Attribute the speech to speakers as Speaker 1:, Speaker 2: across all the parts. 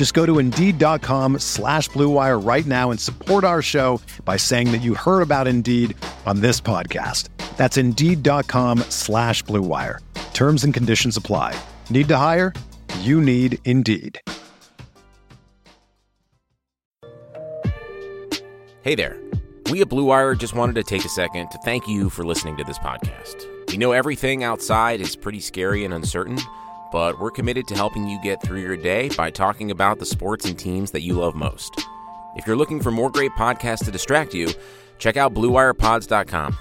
Speaker 1: Just go to Indeed.com slash BlueWire right now and support our show by saying that you heard about Indeed on this podcast. That's Indeed.com slash BlueWire. Terms and conditions apply. Need to hire? You need Indeed.
Speaker 2: Hey there. We at Blue Wire just wanted to take a second to thank you for listening to this podcast. We know everything outside is pretty scary and uncertain, but we're committed to helping you get through your day by talking about the sports and teams that you love most. If you're looking for more great podcasts to distract you, check out BlueWirePods.com.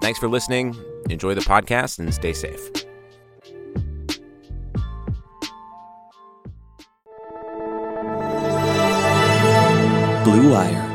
Speaker 2: Thanks for listening. Enjoy the podcast and stay safe.
Speaker 3: Blue Wire.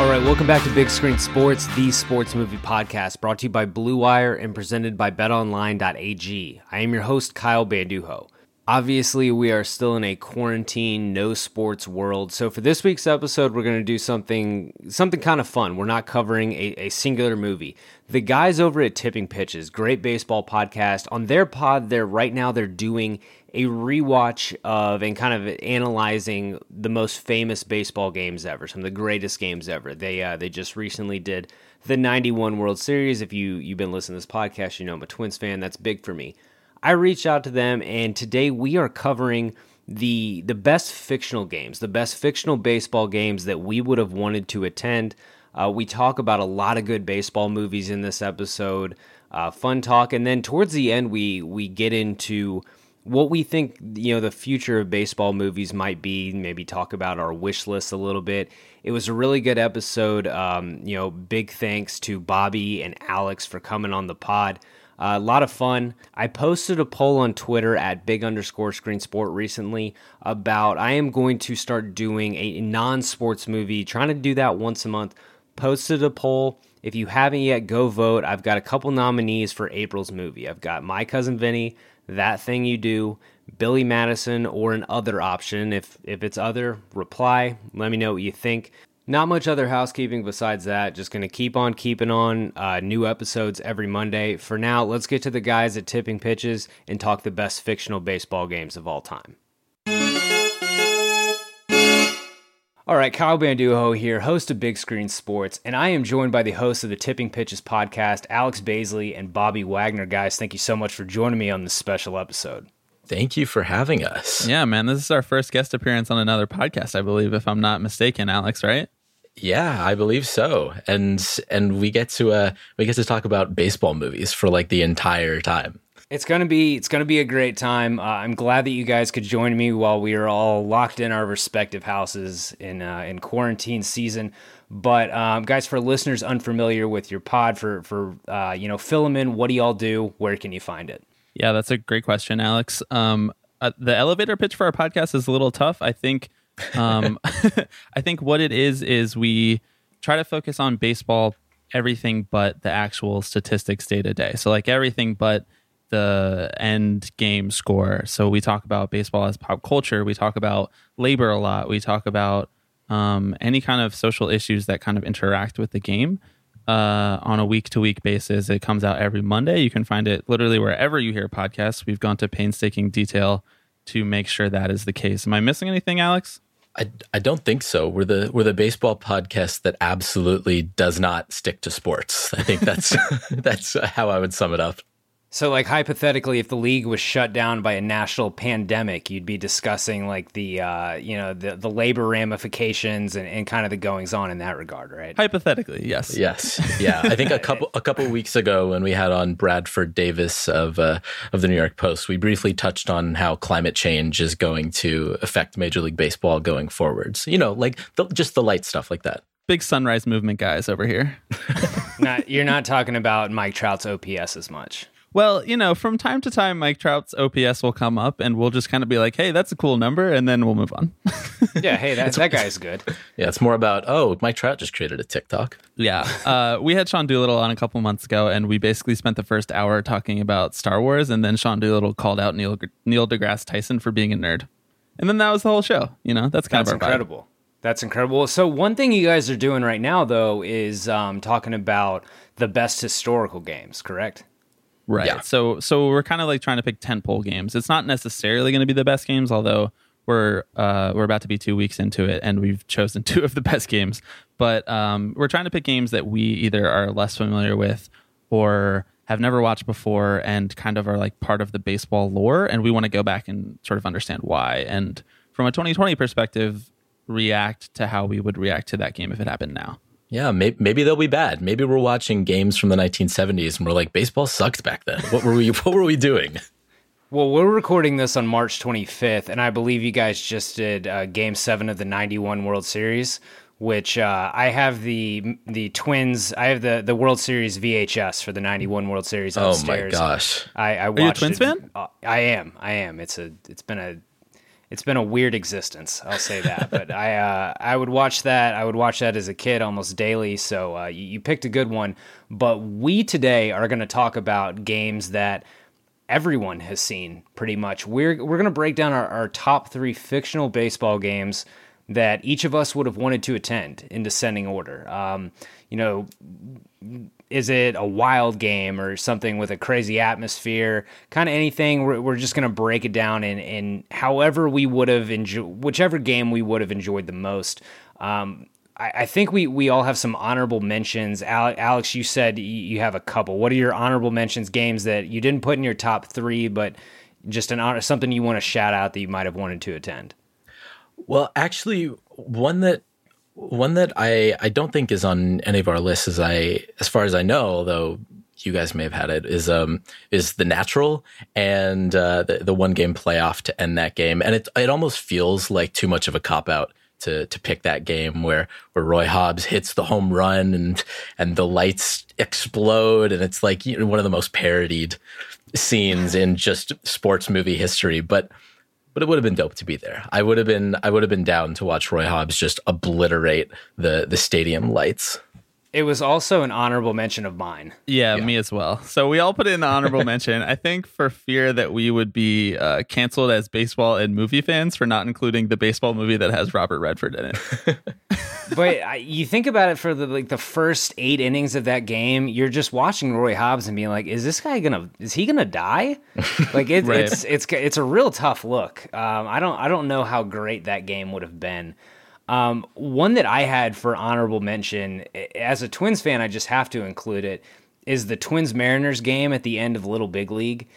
Speaker 4: All right, welcome back to Big Screen Sports, the sports movie podcast, brought to you by Blue Wire and presented by BetOnline.ag. I am your host, Kyle Banduho. Obviously, we are still in a quarantine, no sports world. So for this week's episode, we're going to do something something kind of fun. We're not covering a, a singular movie. The guys over at Tipping Pitches, great baseball podcast, on their pod, they're right now they're doing a rewatch of and kind of analyzing the most famous baseball games ever, some of the greatest games ever. They uh, they just recently did the '91 World Series. If you you've been listening to this podcast, you know I'm a Twins fan. That's big for me. I reached out to them, and today we are covering the the best fictional games, the best fictional baseball games that we would have wanted to attend. Uh, we talk about a lot of good baseball movies in this episode, uh, fun talk, and then towards the end we we get into what we think you know the future of baseball movies might be maybe talk about our wish list a little bit. It was a really good episode. Um, you know big thanks to bobby and alex for coming on the pod. Uh, a lot of fun. I posted a poll on twitter at big underscore screen sport recently about i am going to start doing a non-sports movie trying to do that once a month. Posted a poll. If you haven't yet go vote. I've got a couple nominees for april's movie. I've got my cousin vinny that thing you do, Billy Madison, or an other option. If if it's other, reply. Let me know what you think. Not much other housekeeping besides that. Just going to keep on keeping on. Uh, new episodes every Monday. For now, let's get to the guys at Tipping Pitches and talk the best fictional baseball games of all time. All right, Kyle Banduho here, host of Big Screen Sports, and I am joined by the hosts of the Tipping Pitches podcast, Alex Baisley and Bobby Wagner. Guys, thank you so much for joining me on this special episode.
Speaker 5: Thank you for having us.
Speaker 6: Yeah, man, this is our first guest appearance on another podcast, I believe, if I'm not mistaken, Alex, right?
Speaker 5: Yeah, I believe so. And and we get to uh we get to talk about baseball movies for like the entire time.
Speaker 4: It's gonna be it's gonna be a great time. Uh, I'm glad that you guys could join me while we are all locked in our respective houses in uh, in quarantine season. But um, guys, for listeners unfamiliar with your pod, for for uh, you know, fill them in. What do y'all do? Where can you find it?
Speaker 6: Yeah, that's a great question, Alex. Um, uh, the elevator pitch for our podcast is a little tough. I think, um, I think what it is is we try to focus on baseball, everything but the actual statistics day to day. So like everything but the end game score. So we talk about baseball as pop culture. We talk about labor a lot. We talk about um, any kind of social issues that kind of interact with the game uh, on a week to week basis. It comes out every Monday. You can find it literally wherever you hear podcasts. We've gone to painstaking detail to make sure that is the case. Am I missing anything, Alex?
Speaker 5: I, I don't think so. We're the we're the baseball podcast that absolutely does not stick to sports. I think that's that's how I would sum it up.
Speaker 4: So, like hypothetically, if the league was shut down by a national pandemic, you'd be discussing like the uh, you know the the labor ramifications and, and kind of the goings on in that regard, right?
Speaker 6: Hypothetically, yes.
Speaker 5: Yes, yeah. I think a couple a couple weeks ago when we had on Bradford Davis of uh, of the New York Post, we briefly touched on how climate change is going to affect Major League Baseball going forwards. You know, like the, just the light stuff like that.
Speaker 6: Big sunrise movement guys over here.
Speaker 4: not, you're not talking about Mike Trout's OPS as much.
Speaker 6: Well, you know, from time to time, Mike Trout's OPS will come up, and we'll just kind of be like, "Hey, that's a cool number," and then we'll move on.
Speaker 4: yeah, hey, that that guy's good.
Speaker 5: Yeah, it's more about oh, Mike Trout just created a TikTok.
Speaker 6: Yeah, uh, we had Sean Doolittle on a couple months ago, and we basically spent the first hour talking about Star Wars, and then Sean Doolittle called out Neil Neil deGrasse Tyson for being a nerd, and then that was the whole show. You know, that's kind
Speaker 4: that's
Speaker 6: of
Speaker 4: incredible. Vibe. That's incredible. So one thing you guys are doing right now, though, is um, talking about the best historical games. Correct?
Speaker 6: Right. Yeah. So so we're kind of like trying to pick tentpole games. It's not necessarily going to be the best games, although we're uh, we're about to be two weeks into it, and we've chosen two of the best games. But um, we're trying to pick games that we either are less familiar with or have never watched before, and kind of are like part of the baseball lore, and we want to go back and sort of understand why. And from a 2020 perspective, react to how we would react to that game if it happened now.
Speaker 5: Yeah, maybe, maybe they'll be bad. Maybe we're watching games from the 1970s and we're like, baseball sucked back then. What were we? what were we doing?
Speaker 4: Well, we're recording this on March 25th, and I believe you guys just did uh, Game Seven of the '91 World Series, which uh, I have the the Twins. I have the the World Series VHS for the '91 World Series upstairs.
Speaker 5: Oh my gosh!
Speaker 4: I, I watched
Speaker 6: Are you a Twins
Speaker 4: it.
Speaker 6: fan?
Speaker 4: Uh, I am. I am. It's a. It's been a it's been a weird existence. I'll say that. but I uh, I would watch that. I would watch that as a kid almost daily. So uh, you, you, picked a good one. But we today are going to talk about games that everyone has seen pretty much. We're we're going to break down our, our top three fictional baseball games that each of us would have wanted to attend in descending order. Um, you know is it a wild game or something with a crazy atmosphere? Kind of anything. We're, we're just going to break it down in, in however we would have enjoyed, whichever game we would have enjoyed the most. Um, I, I, think we, we all have some honorable mentions. Alex, you said you have a couple. What are your honorable mentions games that you didn't put in your top three, but just an honor, something you want to shout out that you might have wanted to attend?
Speaker 5: Well, actually, one that one that I I don't think is on any of our lists, as I as far as I know, although you guys may have had it, is um is the natural and uh, the the one game playoff to end that game, and it it almost feels like too much of a cop out to to pick that game where where Roy Hobbs hits the home run and and the lights explode, and it's like you know, one of the most parodied scenes in just sports movie history, but but it would have been dope to be there. I would have been I would have been down to watch Roy Hobbs just obliterate the the stadium lights.
Speaker 4: It was also an honorable mention of mine.
Speaker 6: Yeah, yeah, me as well. So we all put in the honorable mention. I think for fear that we would be uh, canceled as baseball and movie fans for not including the baseball movie that has Robert Redford in it.
Speaker 4: but you think about it for the like the first eight innings of that game, you're just watching Roy Hobbs and being like, "Is this guy gonna? Is he gonna die?" Like it, right. it's it's it's a real tough look. Um, I don't I don't know how great that game would have been. Um, one that I had for honorable mention, as a Twins fan, I just have to include it, is the Twins Mariners game at the end of Little Big League.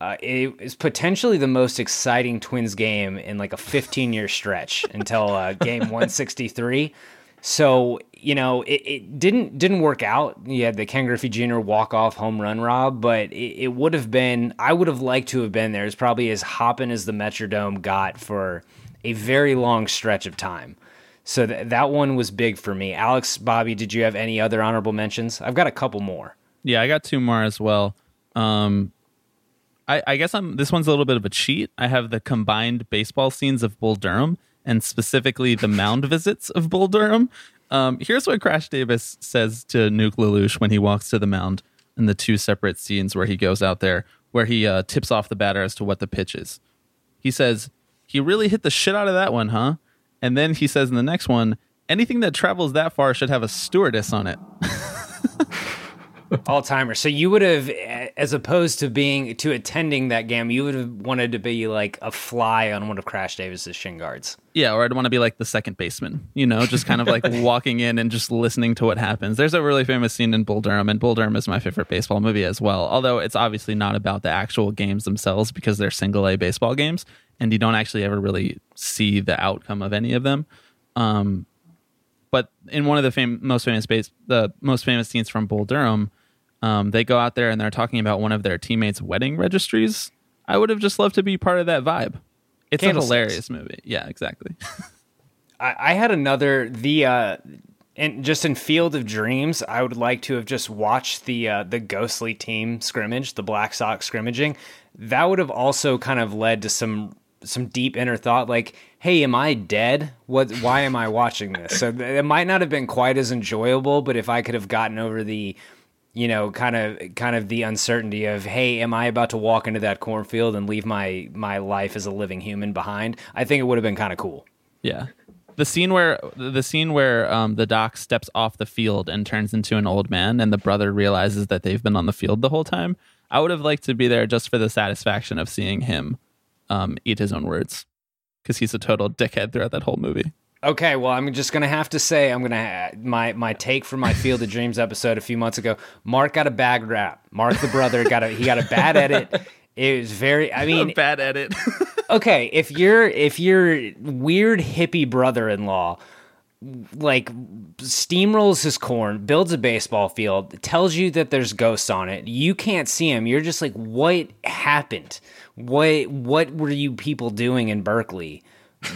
Speaker 4: Uh, it is potentially the most exciting Twins game in like a 15 year stretch until uh, game 163. So you know it, it, didn't didn't work out. You had the Ken Griffey Jr. walk off home run rob, but it, it would have been. I would have liked to have been there. It's probably as hopping as the Metrodome got for a very long stretch of time. So th- that one was big for me. Alex, Bobby, did you have any other honorable mentions? I've got a couple more.
Speaker 6: Yeah, I got two more as well. Um, I, I guess I'm. This one's a little bit of a cheat. I have the combined baseball scenes of Bull Durham and specifically the mound visits of Bull Durham. Um, here's what Crash Davis says to Nuke LaLoosh when he walks to the mound in the two separate scenes where he goes out there, where he uh, tips off the batter as to what the pitch is. He says, He really hit the shit out of that one, huh? And then he says in the next one, anything that travels that far should have a stewardess on it.
Speaker 4: all timer. So you would have, as opposed to being to attending that game, you would have wanted to be like a fly on one of Crash Davis's shin guards.
Speaker 6: Yeah, or I'd want to be like the second baseman, you know, just kind of like walking in and just listening to what happens. There's a really famous scene in Bull Durham, and Bull Durham is my favorite baseball movie as well. Although it's obviously not about the actual games themselves because they're single A baseball games, and you don't actually ever really see the outcome of any of them. Um, but in one of the fam- most famous base, the most famous scenes from Bull Durham, um, they go out there and they're talking about one of their teammates' wedding registries. I would have just loved to be part of that vibe. It's a hilarious movie. Yeah, exactly.
Speaker 4: I, I had another the uh, and just in Field of Dreams, I would like to have just watched the uh, the ghostly team scrimmage, the Black Sox scrimmaging. That would have also kind of led to some some deep inner thought, like, "Hey, am I dead? What? Why am I watching this?" So it might not have been quite as enjoyable, but if I could have gotten over the you know, kind of kind of the uncertainty of, hey, am I about to walk into that cornfield and leave my my life as a living human behind? I think it would have been kind of cool.
Speaker 6: Yeah. The scene where the scene where um, the doc steps off the field and turns into an old man, and the brother realizes that they've been on the field the whole time. I would have liked to be there just for the satisfaction of seeing him um, eat his own words, because he's a total dickhead throughout that whole movie.
Speaker 4: Okay, well, I'm just gonna have to say I'm gonna my my take from my Field of Dreams episode a few months ago. Mark got a bad rap. Mark the brother got a he got a bad edit. It was very. I mean,
Speaker 6: bad edit.
Speaker 4: okay, if you're if your weird hippie brother-in-law like steamrolls his corn, builds a baseball field, tells you that there's ghosts on it. You can't see him. You're just like, what happened? What what were you people doing in Berkeley?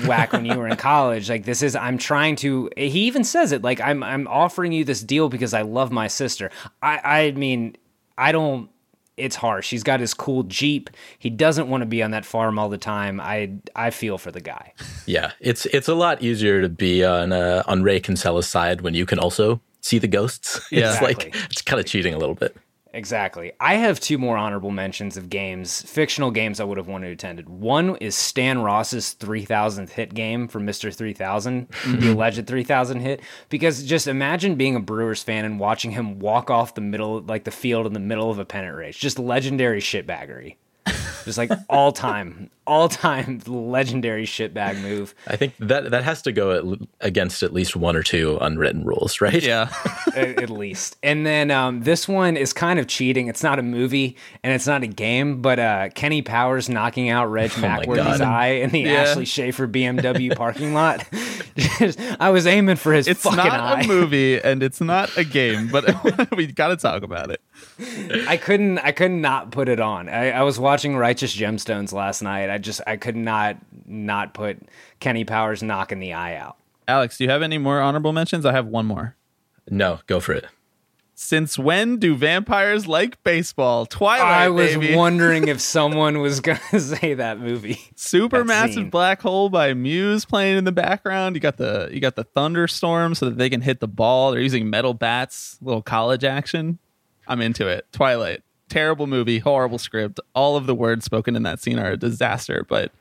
Speaker 4: Whack when you were in college. Like this is I'm trying to he even says it like I'm I'm offering you this deal because I love my sister. I I mean I don't it's harsh. He's got his cool Jeep. He doesn't want to be on that farm all the time. I I feel for the guy.
Speaker 5: Yeah, it's it's a lot easier to be on uh, on Ray Kinsella's side when you can also see the ghosts.
Speaker 6: Yeah.
Speaker 5: It's
Speaker 4: Exactly.
Speaker 5: like it's kind of cheating a little bit.
Speaker 4: Exactly. I have two more honorable mentions of games, fictional games I would have wanted to attended. One is Stan Ross's 3000th hit game for Mr. 3000, mm-hmm. the alleged 3000 hit. Because just imagine being a Brewers fan and watching him walk off the middle, like the field in the middle of a pennant race. Just legendary shitbaggery. Just like all time, all time legendary shitbag move.
Speaker 5: I think that that has to go at, against at least one or two unwritten rules, right?
Speaker 6: yeah.
Speaker 4: at, at least. And then um, this one is kind of cheating. It's not a movie and it's not a game, but uh, Kenny Powers knocking out Reg
Speaker 5: Oh my
Speaker 4: McWorthy's eye in the
Speaker 6: Yeah.
Speaker 4: Ashley Schaeffer BMW parking lot. Just- I was aiming for his
Speaker 6: It's
Speaker 4: fucking
Speaker 6: not
Speaker 4: eye.
Speaker 6: a movie and it's not a game, but we got to talk about it.
Speaker 4: I couldn't. I could not put it on. I, I was watching Righteous Just gemstones last night. I just. I could not not put Kenny Powers knocking the eye out.
Speaker 6: Alex, do you have any more honorable mentions? I have one more.
Speaker 5: No, go for it.
Speaker 6: Since when do vampires like baseball? Twilight,
Speaker 4: I was
Speaker 6: baby.
Speaker 4: wondering if someone was gonna say that movie.
Speaker 6: Super
Speaker 4: that
Speaker 6: massive
Speaker 4: scene.
Speaker 6: black hole by Muse playing in the background. You got the you got the thunderstorm so that they can hit the ball. They're using metal bats, little college action. I'm into it. Twilight, terrible movie, horrible script. All of the words spoken in that scene are a disaster, but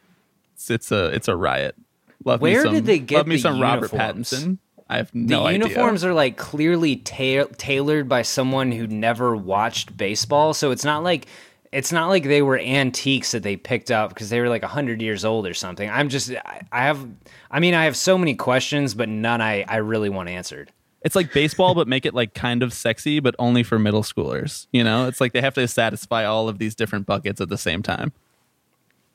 Speaker 6: it's it's a it's a riot. Love me
Speaker 4: Where
Speaker 6: some,
Speaker 4: did they get
Speaker 6: love me
Speaker 4: the
Speaker 6: some Robert? Pattinson. I have
Speaker 4: The
Speaker 6: no idea.
Speaker 4: uniforms are like clearly ta- tailored by someone who never watched baseball, so it's not like it's not like they were antiques that they picked up because they were like 100 years old or something. I'm just I, I have I mean I have so many questions but none I I really want answered.
Speaker 6: It's like baseball, but make it like kind of sexy, but only for middle schoolers. You know, it's like they have to satisfy all of these different buckets at the same time.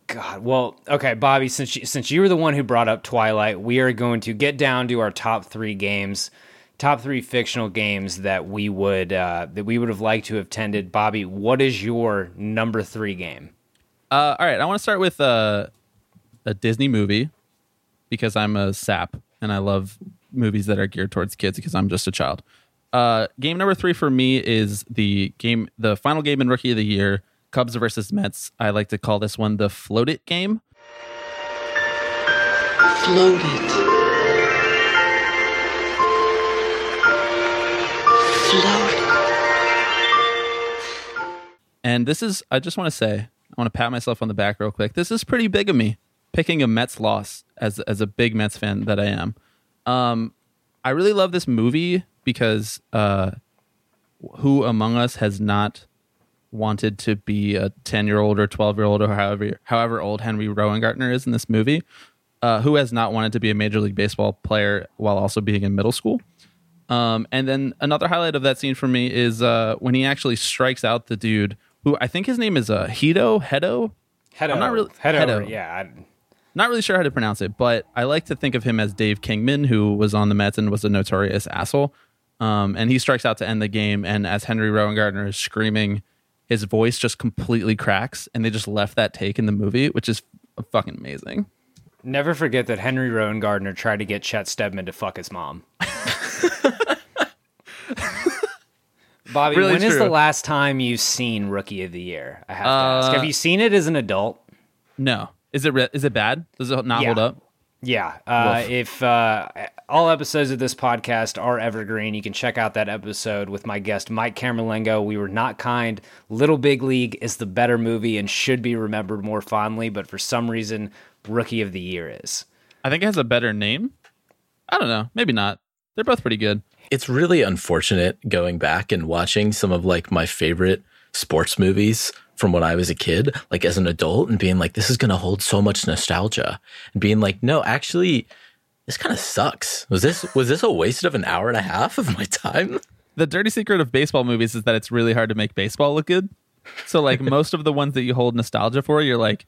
Speaker 4: God, well, okay, Bobby, since you, since you were the one who brought up Twilight, we are going to get down to our top three games, top three fictional games that we would uh, that we would have liked to have attended. Bobby, what is your number three game?
Speaker 6: Uh, all right, I want to start with uh, a Disney movie because I'm a sap and I love movies that are geared towards kids because I'm just a child. Uh, game number three for me is the game, the final game in Rookie of the Year, Cubs versus Mets. I like to call this one the Float It game.
Speaker 3: Float it. Float.
Speaker 6: And this is, I just want to say, I want to pat myself on the back real quick. This is pretty big of me picking a Mets loss as as a big Mets fan that I am. Um, I really love this movie because uh, who among us has not wanted to be a 10 year old or 12 year old or however however old Henry Rowengartner is in this movie? Uh, who has not wanted to be a major league baseball player while also being in middle school? Um, and then another highlight of that scene for me is uh, when he actually strikes out the dude who I think his name is uh, Hito Hedo.
Speaker 4: Head
Speaker 6: I'm not really-
Speaker 4: head
Speaker 6: Hedo.
Speaker 4: Yeah, I,
Speaker 6: Not really sure how to pronounce it, but I like to think of him as Dave Kingman, who was on the Mets and was a notorious asshole. Um, and he strikes out to end the game, and as Henry Rowengartner is screaming, his voice just completely cracks, and they just left that take in the movie, which is fucking amazing.
Speaker 4: never forget that Henry Rowengartner tried to get Chet Stedman to fuck his mom. Bobby,
Speaker 6: Really
Speaker 4: when is
Speaker 6: true.
Speaker 4: the last time you've seen Rookie of the Year? I have to
Speaker 6: Uh,
Speaker 4: ask. Have you seen it as an adult?
Speaker 6: No, is it re- is it bad? Does it not
Speaker 4: Yeah.
Speaker 6: hold up?
Speaker 4: Yeah. Uh, if uh, all episodes of this podcast are evergreen, you can check out that episode with my guest Mike Camerlengo. We were not kind. Little Big League is the better movie and should be remembered more fondly, but for some reason, Rookie of the Year is.
Speaker 6: I think it has a better name. I don't know, maybe not. They're both pretty good.
Speaker 5: It's really unfortunate going back and watching some of like my favorite sports movies from when I was a kid, like as an adult, and being like, this is going to hold so much nostalgia, and being like, no, actually, this kind of sucks. Was this was this a waste of an hour and a half of my time?
Speaker 6: the dirty secret of baseball movies is that it's really hard to make baseball look good. So like most of the ones that you hold nostalgia for, you're like,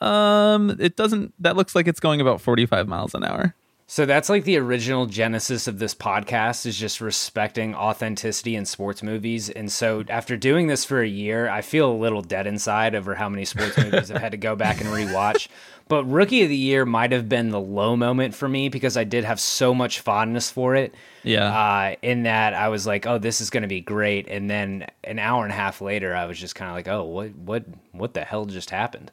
Speaker 6: um, it doesn't. That looks like it's going about 45 miles an hour.
Speaker 4: So that's like the original genesis of this podcast is just respecting authenticity in sports movies. And so after doing this for a year, I feel a little dead inside over how many sports movies I've had to go back and rewatch. But Rookie of the Year might have been the low moment for me because I did have so much fondness for it.
Speaker 6: Yeah.
Speaker 4: Uh, in that I was like, oh, this is going to be great. And then an hour and a half later, I was just kind of like, oh, what, what, what the hell just happened?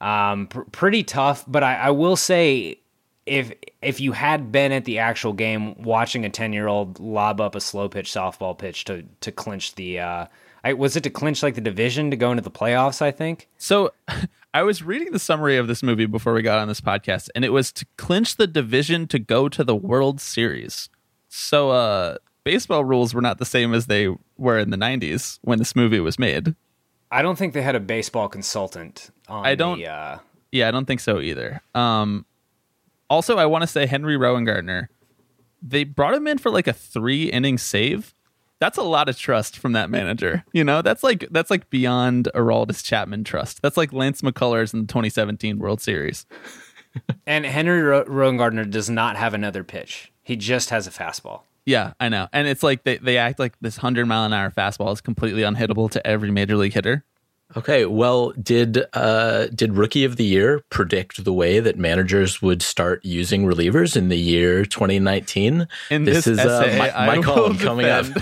Speaker 4: Um, pr- pretty tough, but I, I will say, if if you had been at the actual game watching a ten year old lob up a slow pitch softball pitch to to clinch the, uh, I, was it to clinch like the division to go into the playoffs? I think.
Speaker 6: So I was reading the summary of this movie before we got on this podcast, and it was to clinch the division to go to the World Series. So uh, baseball rules were not the same as they were in the 90s when this movie was made.
Speaker 4: I don't think they had a baseball consultant on.
Speaker 6: I don't-
Speaker 4: The, uh,
Speaker 6: Yeah, I don't think so either. Um, also, I want to say Henry Rowan They brought him in for like a three inning save. That's a lot of trust from that manager. You know, that's like that's like beyond Aroldis Chapman trust. That's like Lance McCullers in the 2017 World Series.
Speaker 4: and Henry Ro- Rowengartner does not have another pitch. He just has a fastball.
Speaker 6: Yeah, I know. And it's like they, they act like this 100 mile an hour fastball is completely unhittable to every major league hitter.
Speaker 5: Okay, well, did uh, did Rookie of the Year predict the way that managers would start using relievers in the year 2019?
Speaker 6: In
Speaker 5: this
Speaker 6: this
Speaker 5: is uh, my, my
Speaker 6: will
Speaker 5: column coming up.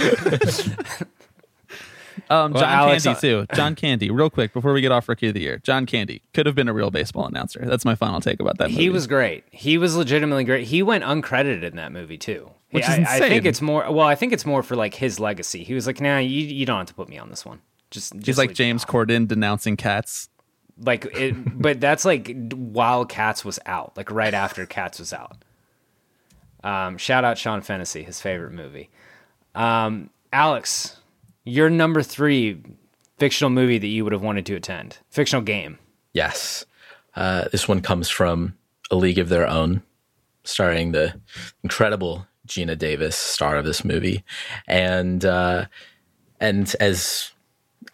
Speaker 6: Um,
Speaker 4: Well,
Speaker 6: John
Speaker 4: Alex,
Speaker 6: Candy,
Speaker 4: uh,
Speaker 6: too. John Candy, real quick before we get off Rookie of the Year. John Candy could have been a real baseball announcer. That's my final take about that movie.
Speaker 4: He was great. He was legitimately great. He went uncredited in that movie too.
Speaker 6: Which is
Speaker 4: I, I think it's more. Well, I think it's more for like his legacy. He was like, "Nah, you, you don't have to put me on this one." Just,
Speaker 6: He's
Speaker 4: just
Speaker 6: like James. Corden denouncing cats.
Speaker 4: Like, it, but that's like while Cats was out, like right after Cats was out. Um, shout out Sean Fennessy, his favorite movie. Um, Alex, your number three fictional movie that you would have wanted to attend, fictional game.
Speaker 5: Yes. Uh, this one comes from A League of Their Own, starring the incredible Geena Davis, star of this movie. And uh, and as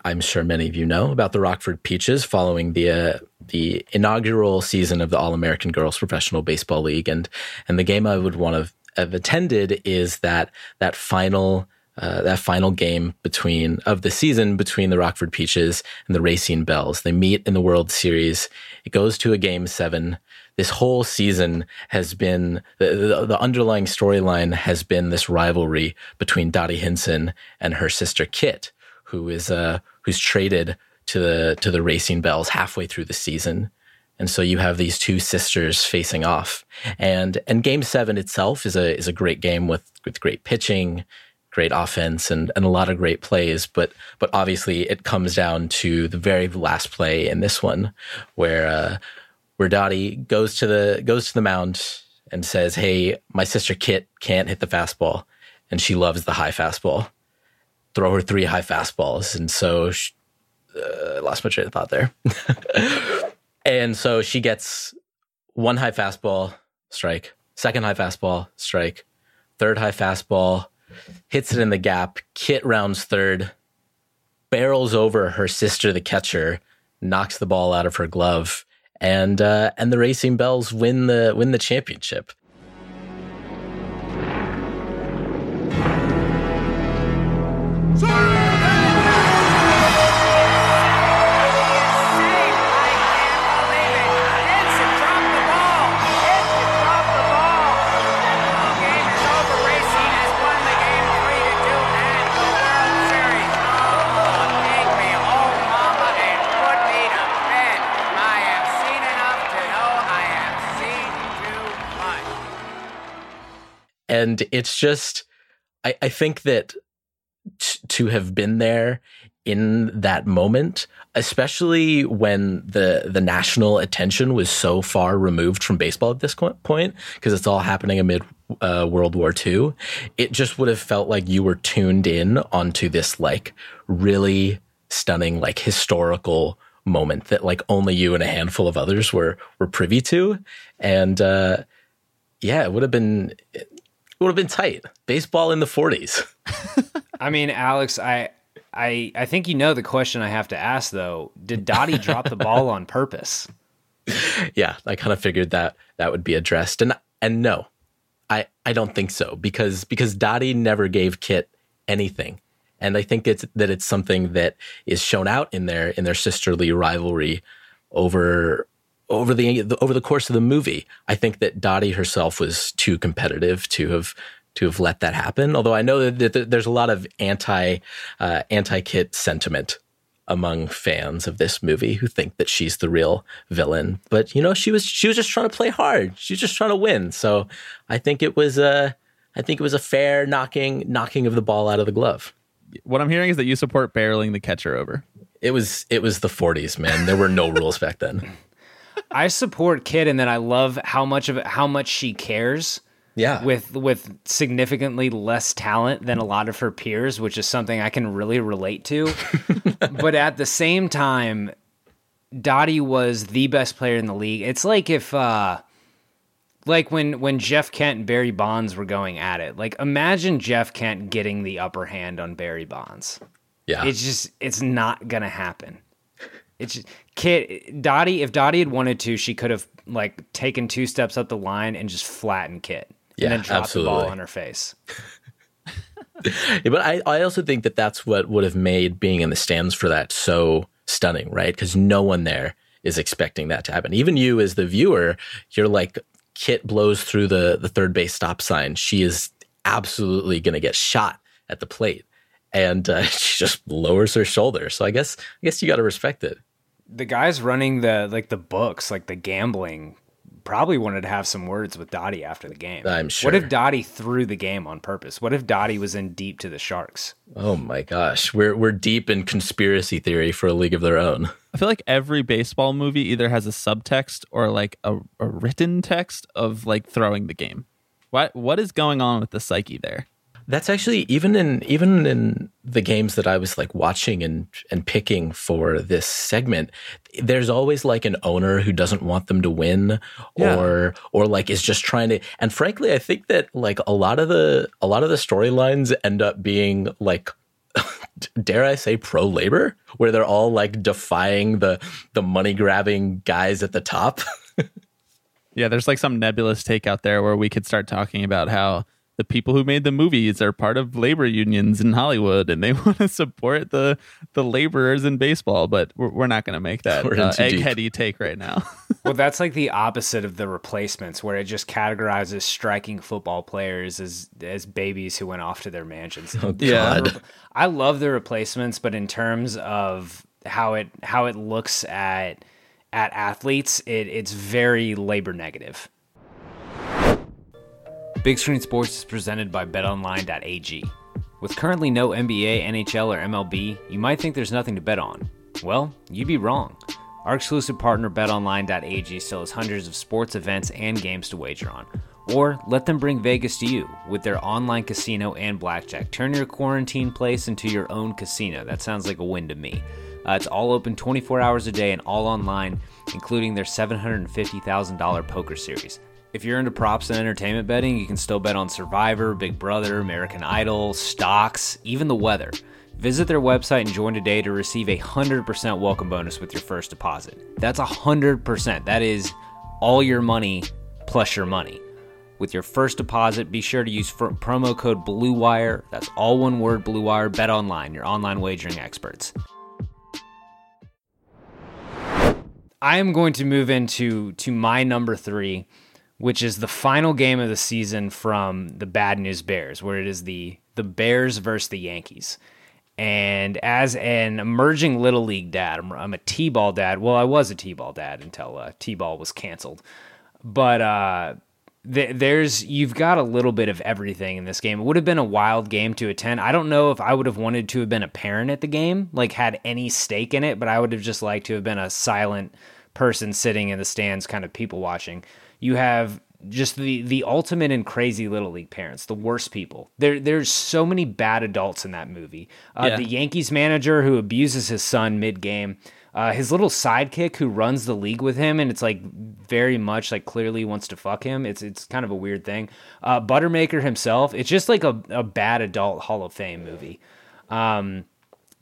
Speaker 5: I'm sure many of you know about the Rockford Peaches following the uh, the inaugural season of the All American Girls Professional Baseball League, and and the game I would want to have attended is that that final uh, that final game between of the season between the Rockford Peaches and the Racine Belles. They meet in the World Series. It goes to a game seven. This whole season has been the, the, the underlying storyline has been this rivalry between Dottie Hinson and her sister Kit, who is uh who's traded to the to the Racine Belles halfway through the season. And so you have these two sisters facing off. And and game seven itself is a is a great game with with great pitching, great offense and, and a lot of great plays. But but obviously it comes down to the very last play in this one where uh where Dottie goes to the goes to the mound and says, Hey, my sister Kit can't hit the fastball and she loves the high fastball. Throw her three high fastballs, and so she, uh, lost my train of thought there. and so she gets one high fastball, strike, second high fastball, strike, third high fastball, hits it in the gap. Kit rounds third, barrels over her sister, the catcher, knocks the ball out of her glove, and uh, and the Racine Belles win the win the championship. And it's just I, I think that t- to have been there in that moment, especially when the the national attention was so far removed from baseball at this point, because it's all happening amid uh, World War II, it just would have felt like you were tuned in onto this like really stunning, like historical moment that like only you and a handful of others were were privy to, and uh, yeah, it would have been would have been tight. Baseball in the 40s.
Speaker 4: I mean, Alex, I I I think you know the question I have to ask though. Did Dottie drop the ball on purpose?
Speaker 5: Yeah, I kind of figured that that would be addressed. And and no. I I don't think so because because Dottie never gave Kit anything. And I think it's that it's something that is shown out in their in their sisterly rivalry over over the over the course of the movie, I think that Dottie herself was too competitive to have to have let that happen. Although I know that, that there's a lot of anti uh, anti Kit sentiment among fans of this movie who think that she's the real villain. But you know, she was she was just trying to play hard. She was just trying to win. So I think it was a I think it was a fair knocking knocking of the ball out of the glove.
Speaker 6: What I'm hearing is that you support barreling the catcher over.
Speaker 5: It was it was the 40s, man. There were no rules back then.
Speaker 4: I support Kit, and then I love how much of it, how much she cares.
Speaker 5: Yeah,
Speaker 4: with with significantly less talent than a lot of her peers, which is something I can really relate to. but at the same time, Dottie was the best player in the league. It's like if, uh, like when when Jeff Kent and Barry Bonds were going at it. Like imagine Jeff Kent getting the upper hand on Barry Bonds.
Speaker 5: Yeah,
Speaker 4: it's just it's not gonna happen. It's just, Kit Dottie. If Dottie had wanted to, she could have like taken two steps up the line and just flattened Kit,
Speaker 5: yeah,
Speaker 4: and then dropped
Speaker 5: absolutely.
Speaker 4: the ball on her face.
Speaker 5: yeah, but I, I also think that that's what would have made being in the stands for that so stunning, right? Because no one there is expecting that to happen. Even you, as the viewer, you're like, Kit blows through the the third base stop sign. She is absolutely going to get shot at the plate, and uh, she just lowers her shoulder. So I guess I guess you got to respect it
Speaker 4: the guys running the like the books, like the gambling, probably wanted to have some words with Dottie after the game.
Speaker 5: I'm sure.
Speaker 4: What if Dottie threw the game on purpose? What if Dottie was in deep to the Sharks?
Speaker 5: Oh my gosh, we're we're deep in conspiracy theory for a league of their own.
Speaker 6: I feel like every baseball movie either has a subtext or like a, a written text of like throwing the game. What what is going on with the psyche there?
Speaker 5: That's actually even in even in the games that I was like watching and and picking for this segment, there's always like an owner who doesn't want them to win yeah. or or like is just trying to and frankly I think that like a lot of the a lot of the storylines end up being like dare I say pro labor where they're all like defying the the money grabbing guys at the top.
Speaker 6: yeah, there's like some nebulous take out there where we could start talking about how the people who made the movies are part of labor unions in Hollywood and they want to support the the laborers in baseball. But we're, we're not going to make that uh, eggheady take right now.
Speaker 4: well, that's like the opposite of the replacements, where it just categorizes striking football players as as babies who went off to their mansions.
Speaker 5: Oh, yeah,
Speaker 4: I love the replacements, but in terms of how it how it looks at at athletes, it, it's very labor negative. Big Screen Sports is presented by betonline.ag. With currently no NBA, NHL, or MLB, you might think there's nothing to bet on. Well, you'd be wrong. Our exclusive partner, betonline.ag, still has hundreds of sports events and games to wager on. Or let them bring Vegas to you with their online casino and blackjack. Turn your quarantine place into your own casino. That sounds like a win to me. Uh, it's all open 24 hours a day and all online, including their $750,000 poker series. If you're into props and entertainment betting, you can still bet on Survivor, Big Brother, American Idol, stocks, even the weather. Visit their website and join today to receive a 100% welcome bonus with your first deposit. That's 100%. That is all your money plus your money. With your first deposit, be sure to use promo code BLUEWIRE. That's all one word BLUEWIRE. Bet online, your online wagering experts. I am going to move into to my number three, which is the final game of the season from the Bad News Bears, where it is the the Bears versus the Yankees. And as an emerging little league dad, I'm, I'm a t-ball dad. Well, I was a t-ball dad until uh, t-ball was canceled. But uh, th- there's you've got a little bit of everything in this game. It would have been a wild game to attend. I don't know if I would have wanted to have been a parent at the game, like had any stake in it, but I would have just liked to have been a silent person sitting in the stands, kind of people watching. You have just the the ultimate and crazy little league parents, the worst people. There there's so many bad adults in that movie. Uh,
Speaker 6: Yeah.
Speaker 4: The Yankees manager who abuses his son mid game. Uh, his little sidekick who runs the league with him, and it's like very much like clearly wants to fuck him. It's it's kind of a weird thing. Uh, Buttermaker himself, it's just like a, a bad adult Hall of Fame movie. Um,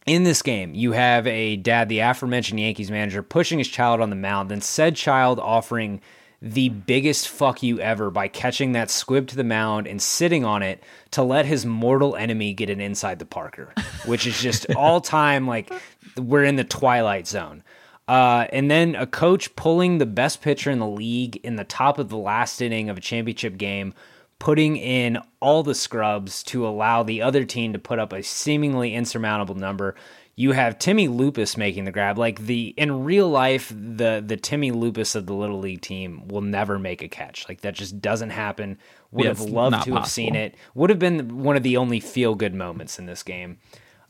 Speaker 4: in this game, you have a dad, the aforementioned Yankees manager, pushing his child on the mound, then said child offering the biggest fuck you ever by catching that squib to the mound and sitting on it to let his mortal enemy get an inside the Parker, which is just all time like we're in the twilight zone. Uh, and then a coach pulling the best pitcher in the league in the top of the last inning of a championship game, putting in all the scrubs to allow the other team to put up a seemingly insurmountable number. You have Timmy Lupus making the grab. Like the in real life, the the Timmy Lupus of the little league team will never make a catch. Like that just doesn't happen. Would
Speaker 6: Yeah,
Speaker 4: have loved to have seen it. Would have been one of the only feel good moments in this game.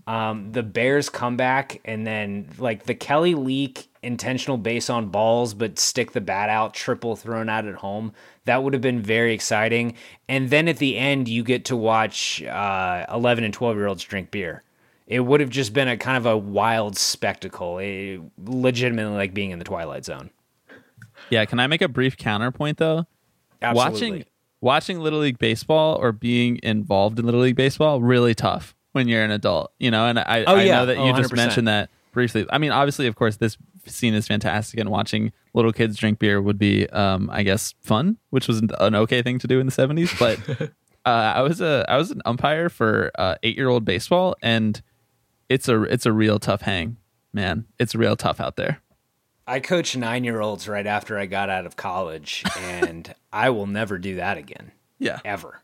Speaker 4: Um, the Bears come back and then like the Kelly leak intentional base on balls, but stick the bat out, triple thrown out at home. That would have been very exciting. And then at the end, you get to watch uh, 11 and 12 year olds drink beer. It would have just been a kind of a wild spectacle, it, legitimately like being in the Twilight Zone.
Speaker 6: Yeah, can I make a brief counterpoint though?
Speaker 4: Absolutely.
Speaker 6: Watching watching Little League baseball or being involved in Little League baseball really tough when you're an adult, you know. And I,
Speaker 4: Oh,
Speaker 6: I
Speaker 4: yeah.
Speaker 6: know that you
Speaker 4: Oh,
Speaker 6: just mentioned that briefly. I mean, obviously, of course, this scene is fantastic, and watching little kids drink beer would be, um, I guess, fun, which was an okay thing to do in the '70s. But uh, I was a I was an umpire for uh, eight year old baseball, and it's a it's a real tough hang, man. It's real tough out there.
Speaker 4: I coached nine year olds right after I got out of college, and I will never do that again,
Speaker 6: Yeah,
Speaker 4: ever.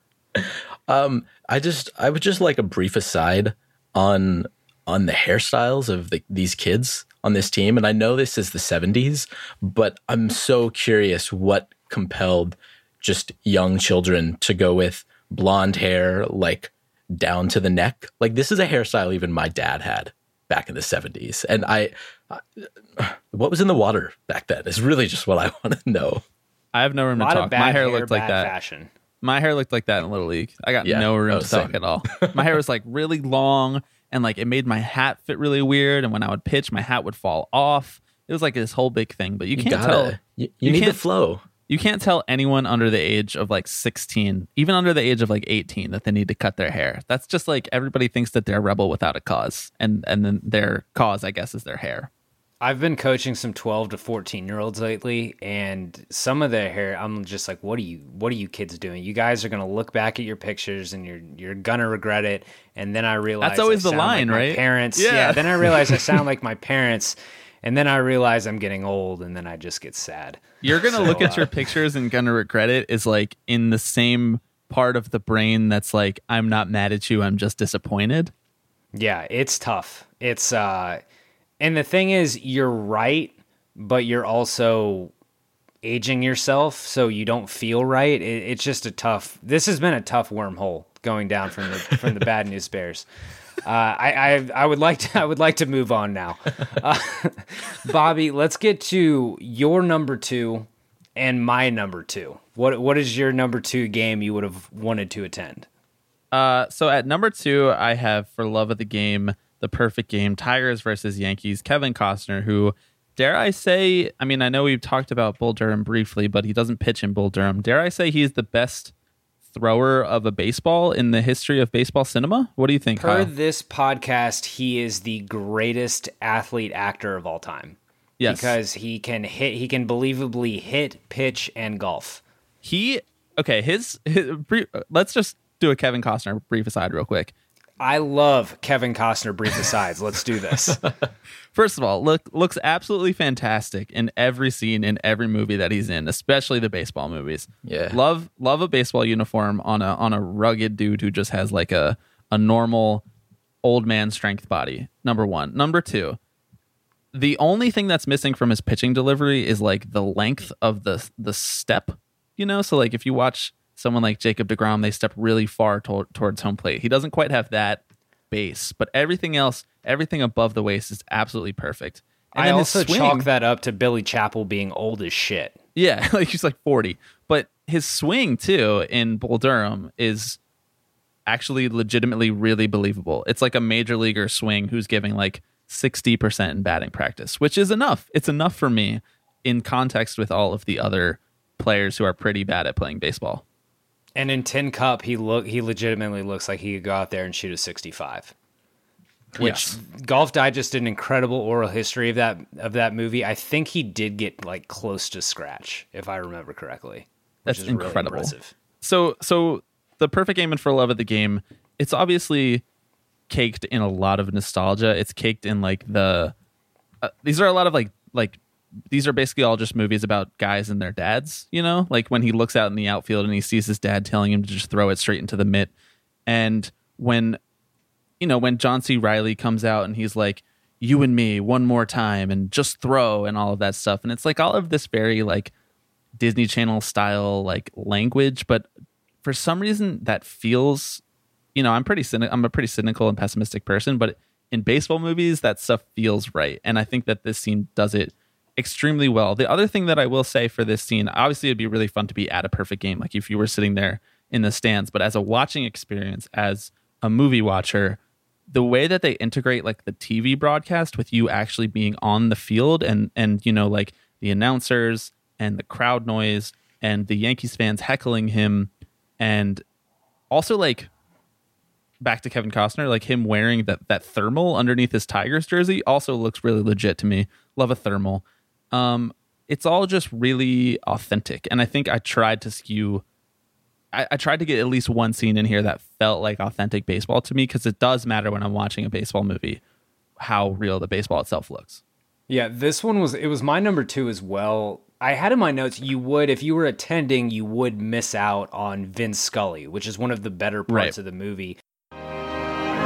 Speaker 5: Um, I just I would just like a brief aside on on the hairstyles of the, these kids on this team, and I know this is the '70s, but I'm so curious what compelled just young children to go with blonde hair like down to the neck. Like this is a hairstyle even my dad had back in the '70s, and I. I what was in the water back then is really just what I want to know.
Speaker 6: I have no room to talk.
Speaker 4: of
Speaker 6: My hair
Speaker 4: hair,
Speaker 6: looked like that.
Speaker 4: fashion.
Speaker 6: My hair looked like that in Little League. I got
Speaker 5: Yeah.
Speaker 6: no room
Speaker 5: Oh,
Speaker 6: to talk at all. My hair was like really long and like it made my hat fit really weird. And when I would pitch, my hat would fall off. It was like this whole big thing. But you,
Speaker 5: You
Speaker 6: can't
Speaker 5: gotta,
Speaker 6: tell.
Speaker 5: you, you
Speaker 6: you
Speaker 5: need the
Speaker 6: can't-
Speaker 5: flow.
Speaker 6: You can't tell anyone under the age of like 16, even under the age of like 18, that they need to cut their hair. That's just like everybody thinks that they're a rebel without a cause, and and then their cause, I guess, is their hair.
Speaker 4: I've been coaching some 12 to 14 year olds lately, and some of their hair, I'm just like, what are you, what are you kids doing? You guys are gonna look back at your pictures and you're you're gonna regret it. And then I realize
Speaker 6: That's always
Speaker 4: I
Speaker 6: the
Speaker 4: sound like
Speaker 6: line, right?
Speaker 4: Parents,
Speaker 6: Yeah.
Speaker 4: yeah. Then I realize I sound like my parents, and then I realize I'm getting old, and then I just get sad.
Speaker 6: You're gonna look
Speaker 4: So,
Speaker 6: at your
Speaker 4: uh,
Speaker 6: pictures and gonna regret it is like in the same part of the brain that's like, I'm not mad at you, I'm just disappointed.
Speaker 4: Yeah, it's tough. It's uh and the thing is you're right, but you're also aging yourself so you don't feel right. It, it's just a tough this has been a tough wormhole going down from the from the bad news bears. Uh, I, I I would like to I would like to move on now. Uh, Bobby, let's get to your number two. and my number two. What what is your number two game you would have wanted to attend?
Speaker 6: Uh, so at number two, I have for love of the game, the perfect game, Tigers versus Yankees. Kevin Costner, who dare I say, I mean, I know we've talked about Bull Durham briefly, but he doesn't pitch in Bull Durham. Dare I say he's the best thrower of a baseball in the history of baseball cinema? What do you think?
Speaker 4: Per
Speaker 6: Kyle?
Speaker 4: this podcast, he is the greatest athlete actor of all time.
Speaker 6: Yes.
Speaker 4: Because he can hit he can believably hit, pitch, and golf.
Speaker 6: he okay. His, his let's just do a Kevin Costner brief aside real quick.
Speaker 4: I love Kevin Costner brief asides. Let's do this.
Speaker 6: First of all, look looks absolutely fantastic in every scene in every movie that he's in, especially the baseball movies.
Speaker 5: Yeah.
Speaker 6: Love love a baseball uniform on a on a rugged dude who just has like a a normal old man strength body. Number 1. Number 2. The only thing that's missing from his pitching delivery is like the length of the the step, you know? So like if you watch someone like Jacob DeGrom, they step really far to- towards home plate. He doesn't quite have that base, but everything else, everything above the waist is absolutely perfect. And
Speaker 4: I
Speaker 6: then
Speaker 4: also
Speaker 6: swing-
Speaker 4: chalk that up to Billy Chapel being old as shit.
Speaker 6: Yeah, like he's like 40. But his swing too in Bull Durham is actually legitimately really believable. It's like a major leaguer swing who's giving like 60% in batting practice, which is enough. It's enough for me in context with all of the other players who are pretty bad at playing baseball.
Speaker 4: And in Tin Cup, he look he legitimately looks like he could go out there and shoot a 65. Which
Speaker 6: Yes.
Speaker 4: Golf Digest did an incredible oral history of that of that movie. I think he did get like close to scratch, if I remember correctly. Which
Speaker 6: That's
Speaker 4: really
Speaker 6: incredible.
Speaker 4: impressive.
Speaker 6: So so the perfect game and for love of the game, it's obviously caked in a lot of nostalgia. It's caked in like the uh, these are a lot of like like these are basically all just movies about guys and their dads, you know? Like when he looks out in the outfield and he sees his dad telling him to just throw it straight into the mitt. And when you know, when John C. Reilly comes out and he's like, You and me, one more time, and just throw and all of that stuff. And it's like all of this very like Disney Channel style like language, but for some reason that feels you know, I'm pretty cynical I'm a pretty cynical and pessimistic person, but in baseball movies that stuff feels right. And I think that this scene does it extremely well. The other thing that I will say for this scene, obviously it'd be really fun to be at a perfect game, like if you were sitting there in the stands, but as a watching experience, as a movie watcher, the way that they integrate like the TV broadcast with you actually being on the field and and you know like the announcers and the crowd noise and the Yankees fans heckling him and also like back to Kevin Costner like him wearing that that thermal underneath his Tigers jersey also looks really legit to me. Love a thermal. Um it's all just really authentic and I think I tried to skew I, I tried to get at least one scene in here that felt like authentic baseball to me because it does matter when I'm watching a baseball movie how real the baseball itself looks.
Speaker 4: Yeah, this one was it was my number two as well. I had in my notes you would if you were attending, you would miss out on Vince Scully, which is one of the better parts
Speaker 6: Right.
Speaker 4: of the movie.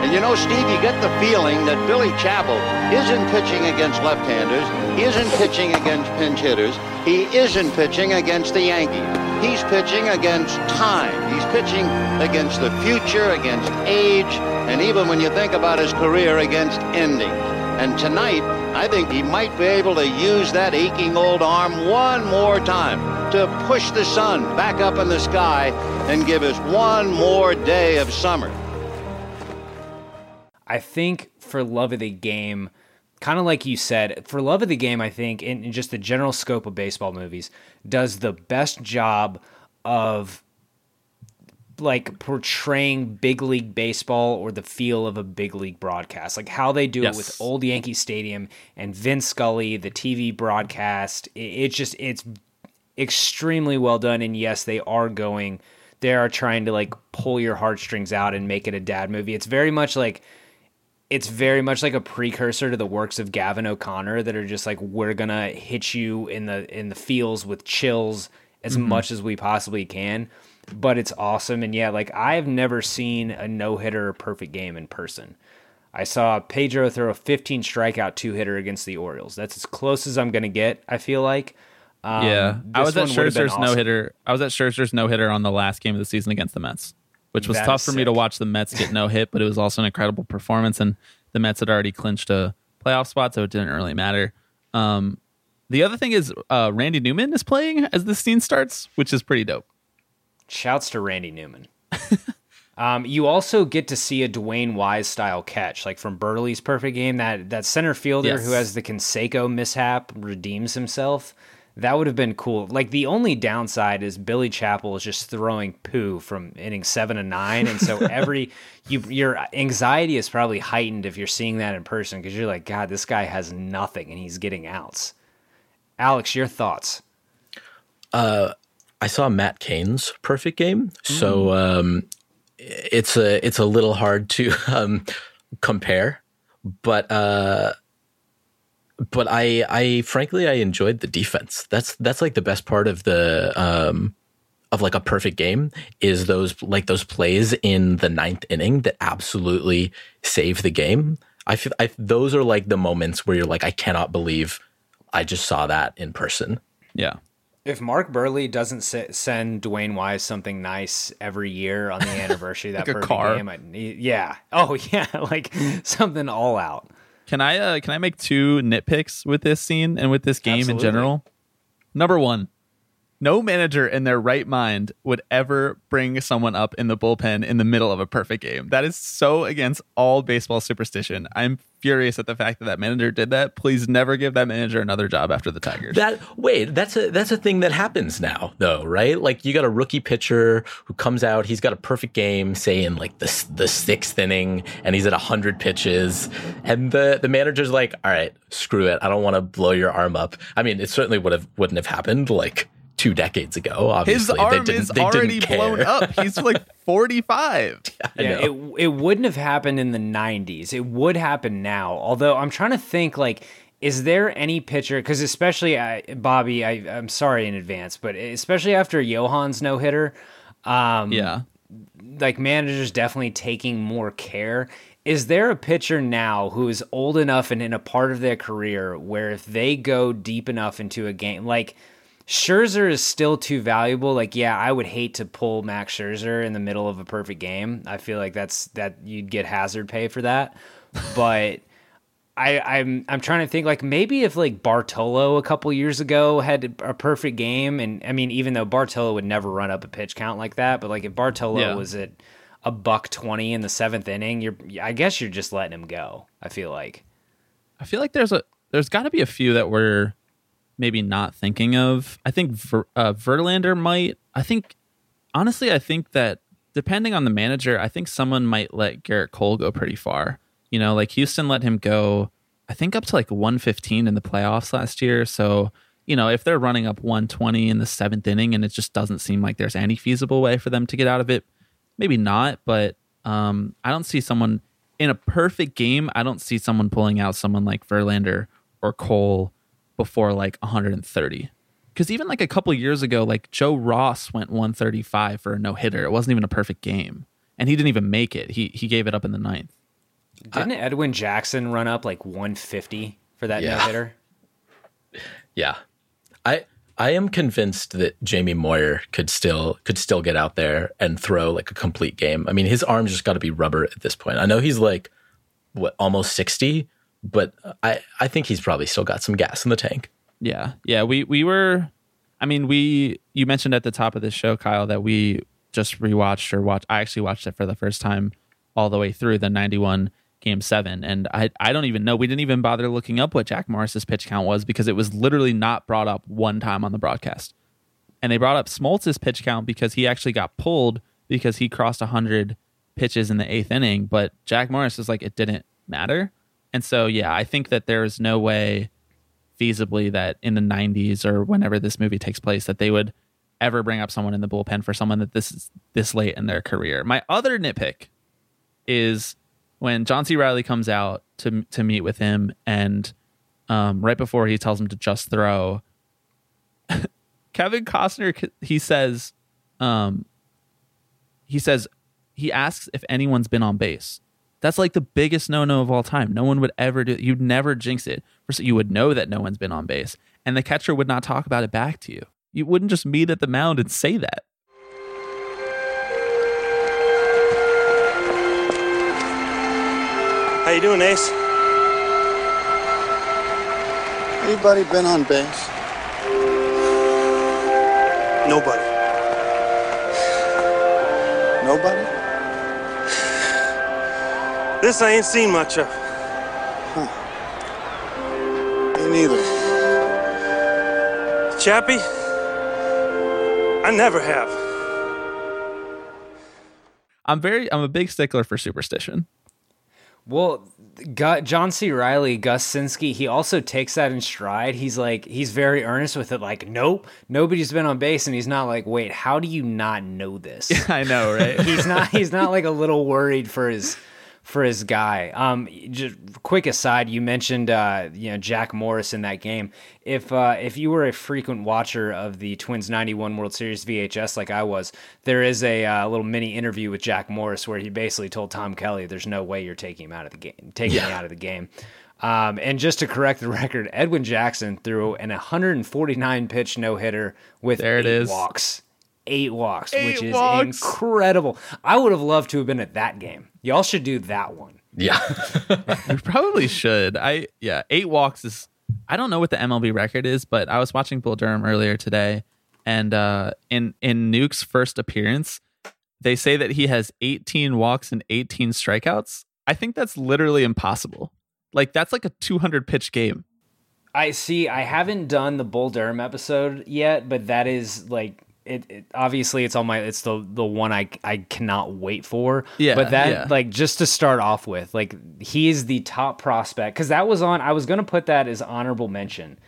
Speaker 7: And you know, Steve, you get the feeling that Billy Chapel isn't pitching against left-handers, he isn't pitching against pinch hitters, he isn't pitching against the Yankees. He's pitching against time. He's pitching against the future, against age, and even when you think about his career, against endings. And tonight, I think he might be able to use that aching old arm one more time to push the sun back up in the sky and give us one more day of summer.
Speaker 4: I think for love of the game, kind of like you said, for love of the game, I think in, in just the general scope of baseball movies, does the best job of like portraying big league baseball or the feel of a big league broadcast, like how they do
Speaker 6: Yes.
Speaker 4: it with old Yankee Stadium and Vince Scully, the TV broadcast. It, it's just it's extremely well done. And yes, they are going, they are trying to like pull your heartstrings out and make it a dad movie. It's very much like it's very much like a precursor to the works of Gavin O'Connor that are just like we're gonna hit you in the in the feels with chills as much as we possibly can. But it's awesome, and yeah, like I've never seen a no hitter perfect game in person. I saw Pedro throw a 15 strikeout two hitter against the Orioles. That's as close as I'm gonna get. I feel like. Um,
Speaker 6: yeah, I was at
Speaker 4: one would've been
Speaker 6: Scherzer's no hitter. I was at Scherzer's no hitter on the last game of the season against the Mets, which was
Speaker 4: That
Speaker 6: tough for me to watch the Mets get no hit, but it was also an incredible performance, and the Mets had already clinched a playoff spot, so it didn't really matter. Um, The other thing is uh, Randy Newman is playing as this scene starts, which is pretty dope.
Speaker 4: Shouts to Randy Newman. um, you also get to see a DeWayne Wise style catch, like from Buehrle's perfect game. That that center fielder
Speaker 6: Yes.
Speaker 4: who has the Canseco mishap redeems himself. That would have been cool. Like the only downside is Billy Chapel is just throwing poo from inning seven to nine, and so every you your anxiety is probably heightened if you're seeing that in person because you're like, God, this guy has nothing and he's getting outs. Alex, your thoughts?
Speaker 5: Uh, I saw Matt Cain's perfect game, so um, it's a it's a little hard to um, compare, but uh, but I I frankly I enjoyed the defense. That's that's like the best part of the um, of like a perfect game is those like those plays in the ninth inning that absolutely save the game. I feel I, those are like the moments where you're like I cannot believe I just saw that in person.
Speaker 6: Yeah.
Speaker 4: If Mark Buehrle doesn't se- send DeWayne Wise something nice every year on the anniversary of that
Speaker 6: Like a
Speaker 4: perfect
Speaker 6: car.
Speaker 4: game, I, yeah, oh yeah, like something all out.
Speaker 6: Can I uh, can I make two nitpicks with this scene and with this game
Speaker 4: Absolutely.
Speaker 6: in general? Number one, no manager in their right mind would ever bring someone up in the bullpen in the middle of a perfect game. That is so against all baseball superstition. I'm furious at the fact that that manager did that. Please never give that manager another job after the Tigers.
Speaker 5: That wait, that's a that's a thing that happens now, though, right? Like you got a rookie pitcher who comes out, he's got a perfect game, say in like the the sixth inning, and he's at hundred pitches, and the the manager's like, "All right, screw it, I don't want to blow your arm up." I mean, it certainly would have wouldn't have happened like two decades ago.
Speaker 6: His
Speaker 5: Obviously, They
Speaker 6: arm
Speaker 5: didn't-
Speaker 6: is
Speaker 5: they didn't
Speaker 6: already
Speaker 5: care.
Speaker 6: blown up. He's like 45.
Speaker 5: I
Speaker 4: Yeah, it it wouldn't have happened in the '90s. It would happen now. Although I'm trying to think, like, is there any pitcher? Because especially I, Bobby, I, I'm sorry in advance, but especially after Johan's no hitter, um,
Speaker 6: Yeah.
Speaker 4: like managers definitely taking more care. Is there a pitcher now who is old enough and in a part of their career where if they go deep enough into a game, like Scherzer is still too valuable. Like, yeah, I would hate to pull Max Scherzer in the middle of a perfect game. I feel like that's that you'd get hazard pay for that. But I, I'm I'm trying to think like maybe if like Bartolo a couple years ago had a perfect game, and I mean even though Bartolo would never run up a pitch count like that, but like if Bartolo
Speaker 6: Yeah.
Speaker 4: was at a buck twenty in the seventh inning, you're I guess you're just letting him go. I feel like
Speaker 6: I feel like there's a there's got to be a few that we're maybe not thinking of. I think Ver, uh, Verlander might. I think honestly, I think that depending on the manager, I think someone might let Gerrit Cole go pretty far. You know, like Houston let him go. I think up to like 115 in the playoffs last year. So you know, if they're running up 120 in the seventh inning and it just doesn't seem like there's any feasible way for them to get out of it, maybe not. But um, I don't see someone in a perfect game. I don't see someone pulling out someone like Verlander or Cole before like 130. Because even like a couple years ago, like Joe Ross went 135 for a no hitter. It wasn't even a perfect game, and he didn't even make it. He he gave it up in the ninth.
Speaker 4: didn't Edwin Jackson run up like 150 for that
Speaker 5: Yeah.
Speaker 4: no hitter?
Speaker 5: Yeah. I I am convinced that Jamie Moyer could still could still get out there and throw like a complete game. I mean, his arm's just got to be rubber at this point. I know he's like what almost 60, but I I think he's probably still got some gas in the tank.
Speaker 6: Yeah, yeah. We we were. I mean, we. You mentioned at the top of the show, Kyle, that we just rewatched or watched. I actually watched it for the first time all the way through the '91 Game Seven, and I I don't even know. We didn't even bother looking up what Jack Morris's pitch count was because it was literally not brought up one time on the broadcast. And they brought up Smoltz's pitch count because he actually got pulled because he crossed 100 pitches in the eighth inning. But Jack Morris was like, it didn't matter. And so, yeah, I think that there is no way feasibly that in the 90s or whenever this movie takes place that they would ever bring up someone in the bullpen for someone that this is this late in their career. My other nitpick is when John C. Reilly comes out to to meet with him and um, right before he tells him to just throw, Kevin Costner he says, um, he says he asks if anyone's been on base. That's like the biggest no no of all time. No one would ever do. You'd never jinx it. First, you would know that no one's been on base, and the catcher would not talk about it back to you. You wouldn't just meet at the mound and say that.
Speaker 8: How you doing, Ace? Anybody been on base?
Speaker 9: Nobody.
Speaker 8: Nobody?
Speaker 9: This I ain't seen much of.
Speaker 8: Me neither.
Speaker 9: Chappie, I never have.
Speaker 6: I'm very I'm a big stickler for superstition.
Speaker 4: Well, Gu- John C. Reilly, Gus Sinski, he also takes that in stride. He's like, he's very earnest with it. Like, nope, nobody's been on base, and he's not like, wait, how do you not know this?
Speaker 6: I know, right?
Speaker 4: he's not. He's not like a little worried for his for his guy. Um, just quick aside, you mentioned uh, you know Jack Morris in that game. If uh, if you were a frequent watcher of the Twins '91 World Series VHS like I was, there is a uh, little mini interview with Jack Morris where he basically told Tom Kelly, "There's no way you're taking him out of the game, taking me out of the game." Um, and just to correct the record, Edwin Jackson threw an 149 pitch no hitter with
Speaker 6: There it
Speaker 4: eight
Speaker 6: is.
Speaker 4: walks. Eight walks,
Speaker 6: Eight
Speaker 4: which is
Speaker 6: walks.
Speaker 4: incredible. I would have loved to have been at that game. Y'all should do that one.
Speaker 5: Yeah.
Speaker 6: We probably should. I yeah, eight walks is. I don't know what the MLB record is, but I was watching Bull Durham earlier today, and uh, in in Nuke's first appearance, they say that he has 18 walks and 18 strikeouts. I think that's literally impossible. Like that's like a 200 pitch game.
Speaker 4: I see. I haven't done the Bull Durham episode yet, but that is like it, it. Obviously, it's on my. It's the the one I I cannot wait for.
Speaker 6: Yeah,
Speaker 4: But that
Speaker 6: yeah.
Speaker 4: like just to start off with, like he is the top prospect because that was on. I was gonna put that as honorable mention,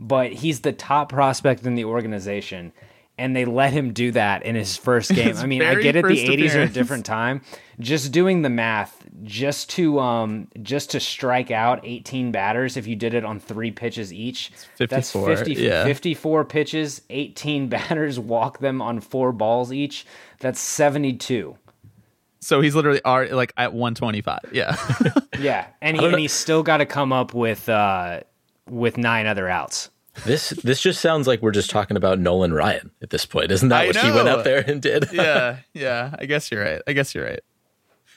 Speaker 4: but he's the top prospect in the organization. And they let him do that in his first game.
Speaker 6: His
Speaker 4: I mean, I get it. The
Speaker 6: first
Speaker 4: '80s are a different time. Just doing the math, just to um, just to strike out 18 batters if you did it on three pitches each. That's
Speaker 6: 54,
Speaker 4: 50,
Speaker 6: yeah.
Speaker 4: 54 pitches, 18 batters walk them on four balls each. That's 72.
Speaker 6: So he's literally already like at 125. Yeah.
Speaker 4: Yeah, and he, and he's still got to come up with uh, with nine other outs.
Speaker 5: This this just sounds like we're just talking about Nolan Ryan at this point. Isn't that
Speaker 6: I
Speaker 5: what he went
Speaker 6: know.
Speaker 5: up there and did?
Speaker 6: yeah. Yeah. I guess you're right. I guess you're right.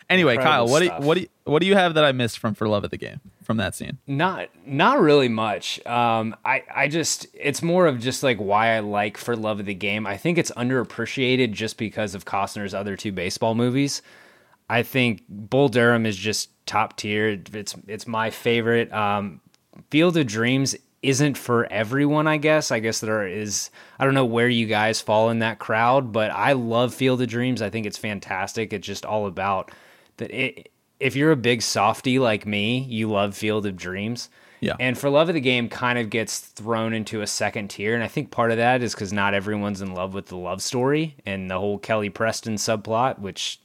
Speaker 6: Anyway,
Speaker 4: Incredible
Speaker 6: Kyle, what do, you, what do you, what do you have that I missed from For Love of the Game from that scene?
Speaker 4: Not not really much. Um, I I just it's more of just like why I like For Love of the Game. I think it's underappreciated just because of Costner's other two baseball movies. I think Bull Durham is just top tier. It's it's my favorite. Um, Field of Dreams isn't for everyone. I guess. I guess there is. I don't know where you guys fall in that crowd, but I love Field of Dreams. I think it's fantastic. It's just all about that. It, if you're a big softy like me, you love Field of Dreams.
Speaker 6: Yeah.
Speaker 4: And for love of the game kind of gets thrown into a second tier. And I think part of that is because not everyone's in love with the love story and the whole Kelly Preston subplot, which,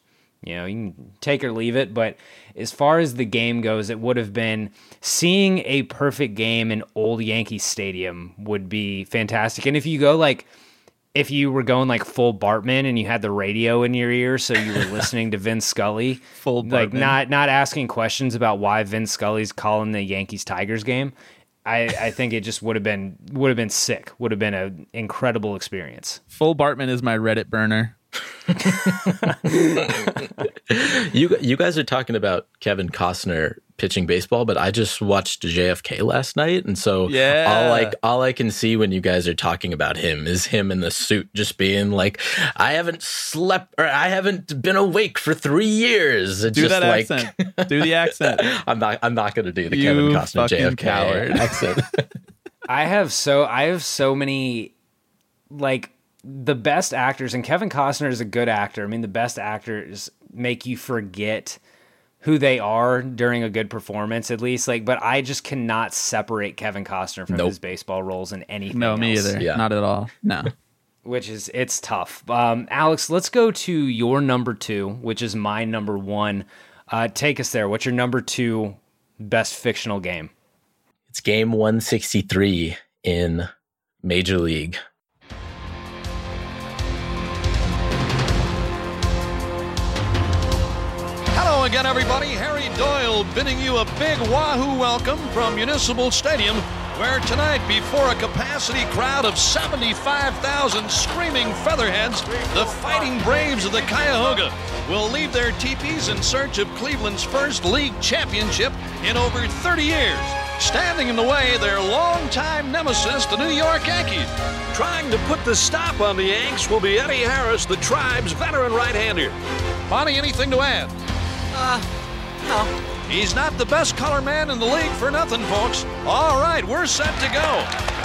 Speaker 4: you know, you can take or leave it. But as far as the game goes, it would have been seeing a perfect game in old Yankee Stadium would be fantastic. And if you go like, if you were going like full Bartman and you had the radio in your ear, so you were listening to Vince Scully,
Speaker 6: Full
Speaker 4: like not not asking questions about why Vince Scully's calling the Yankees Tigers game. I, I think it just would have been would have been sick. Would have been an incredible experience.
Speaker 6: Full Bartman is my Reddit burner.
Speaker 5: You you guys are talking about Kevin Costner pitching baseball, but I just watched JFK last night, and so
Speaker 6: Yeah.
Speaker 5: all like all I can see when you guys are talking about him is him in the suit, just being like, "I haven't slept or I haven't been awake for three years." It's
Speaker 6: Do
Speaker 5: just
Speaker 6: that
Speaker 5: like,
Speaker 6: accent. Do the accent.
Speaker 5: I'm not. I'm not going to do the
Speaker 6: You
Speaker 5: Kevin Costner JFK
Speaker 6: coward.
Speaker 5: accent.
Speaker 4: I have so I have so many like the best actors and Kevin Costner is a good actor. I mean the best actors make you forget who they are during a good performance at least like but I just cannot separate Kevin Costner from
Speaker 5: Nope.
Speaker 4: his baseball roles in anything
Speaker 6: No, me
Speaker 4: else,
Speaker 6: either.
Speaker 5: Yeah.
Speaker 6: Not at all. No.
Speaker 4: which is it's tough. Um, Alex, let's go to your number 2, which is my number 1. Uh, take us there. What's your number 2 best fictional game?
Speaker 5: it's game 163 in Major League.
Speaker 10: Again, everybody. Harry Doyle bidding you a big wahoo welcome from Municipal Stadium, where tonight, before a capacity crowd of 75,000 screaming featherheads, the fighting Braves of the Cuyahoga will leave their teepees in search of Cleveland's first league championship in over 30 years. Standing in the way, their longtime nemesis, the New York Yankees.
Speaker 11: Trying to put the stop on the Yanks will be Eddie Harris, the tribe's veteran right-hander.
Speaker 10: Bonnie, anything to add?
Speaker 12: Uh, no.
Speaker 10: He's not the best color man in the league for nothing, folks. All right, we're set to go.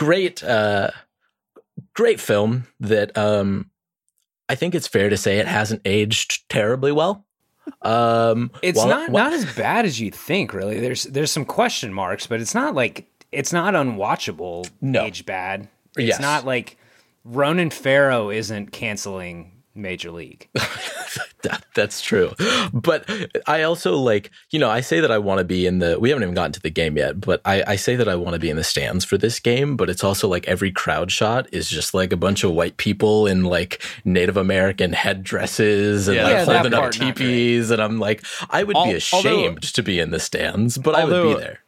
Speaker 5: great uh great film that um I think it's fair to say it hasn't aged terribly well. Um
Speaker 4: It's
Speaker 5: while-
Speaker 4: not
Speaker 5: while-
Speaker 4: not as bad as you think, really. There's there's some question marks, but it's not like it's not unwatchable.
Speaker 5: No.
Speaker 4: age bad. It's
Speaker 5: Yes.
Speaker 4: not like Ronan Farrow isn't canceling Major League.
Speaker 5: That- that's true. But I also like, you know, I say that I want to be in the, we haven't even gotten to the game yet, but I, I say that I want to be in the stands for this game, but it's also like every crowd shot is just like a bunch of white people in like Native American headdresses and
Speaker 6: Yeah.
Speaker 5: like
Speaker 4: Yeah,
Speaker 5: holding up
Speaker 4: part not great.
Speaker 5: teepees. And I'm like, I would
Speaker 6: Al-
Speaker 5: be
Speaker 6: although-
Speaker 5: ashamed to be in the stands, but I would be there.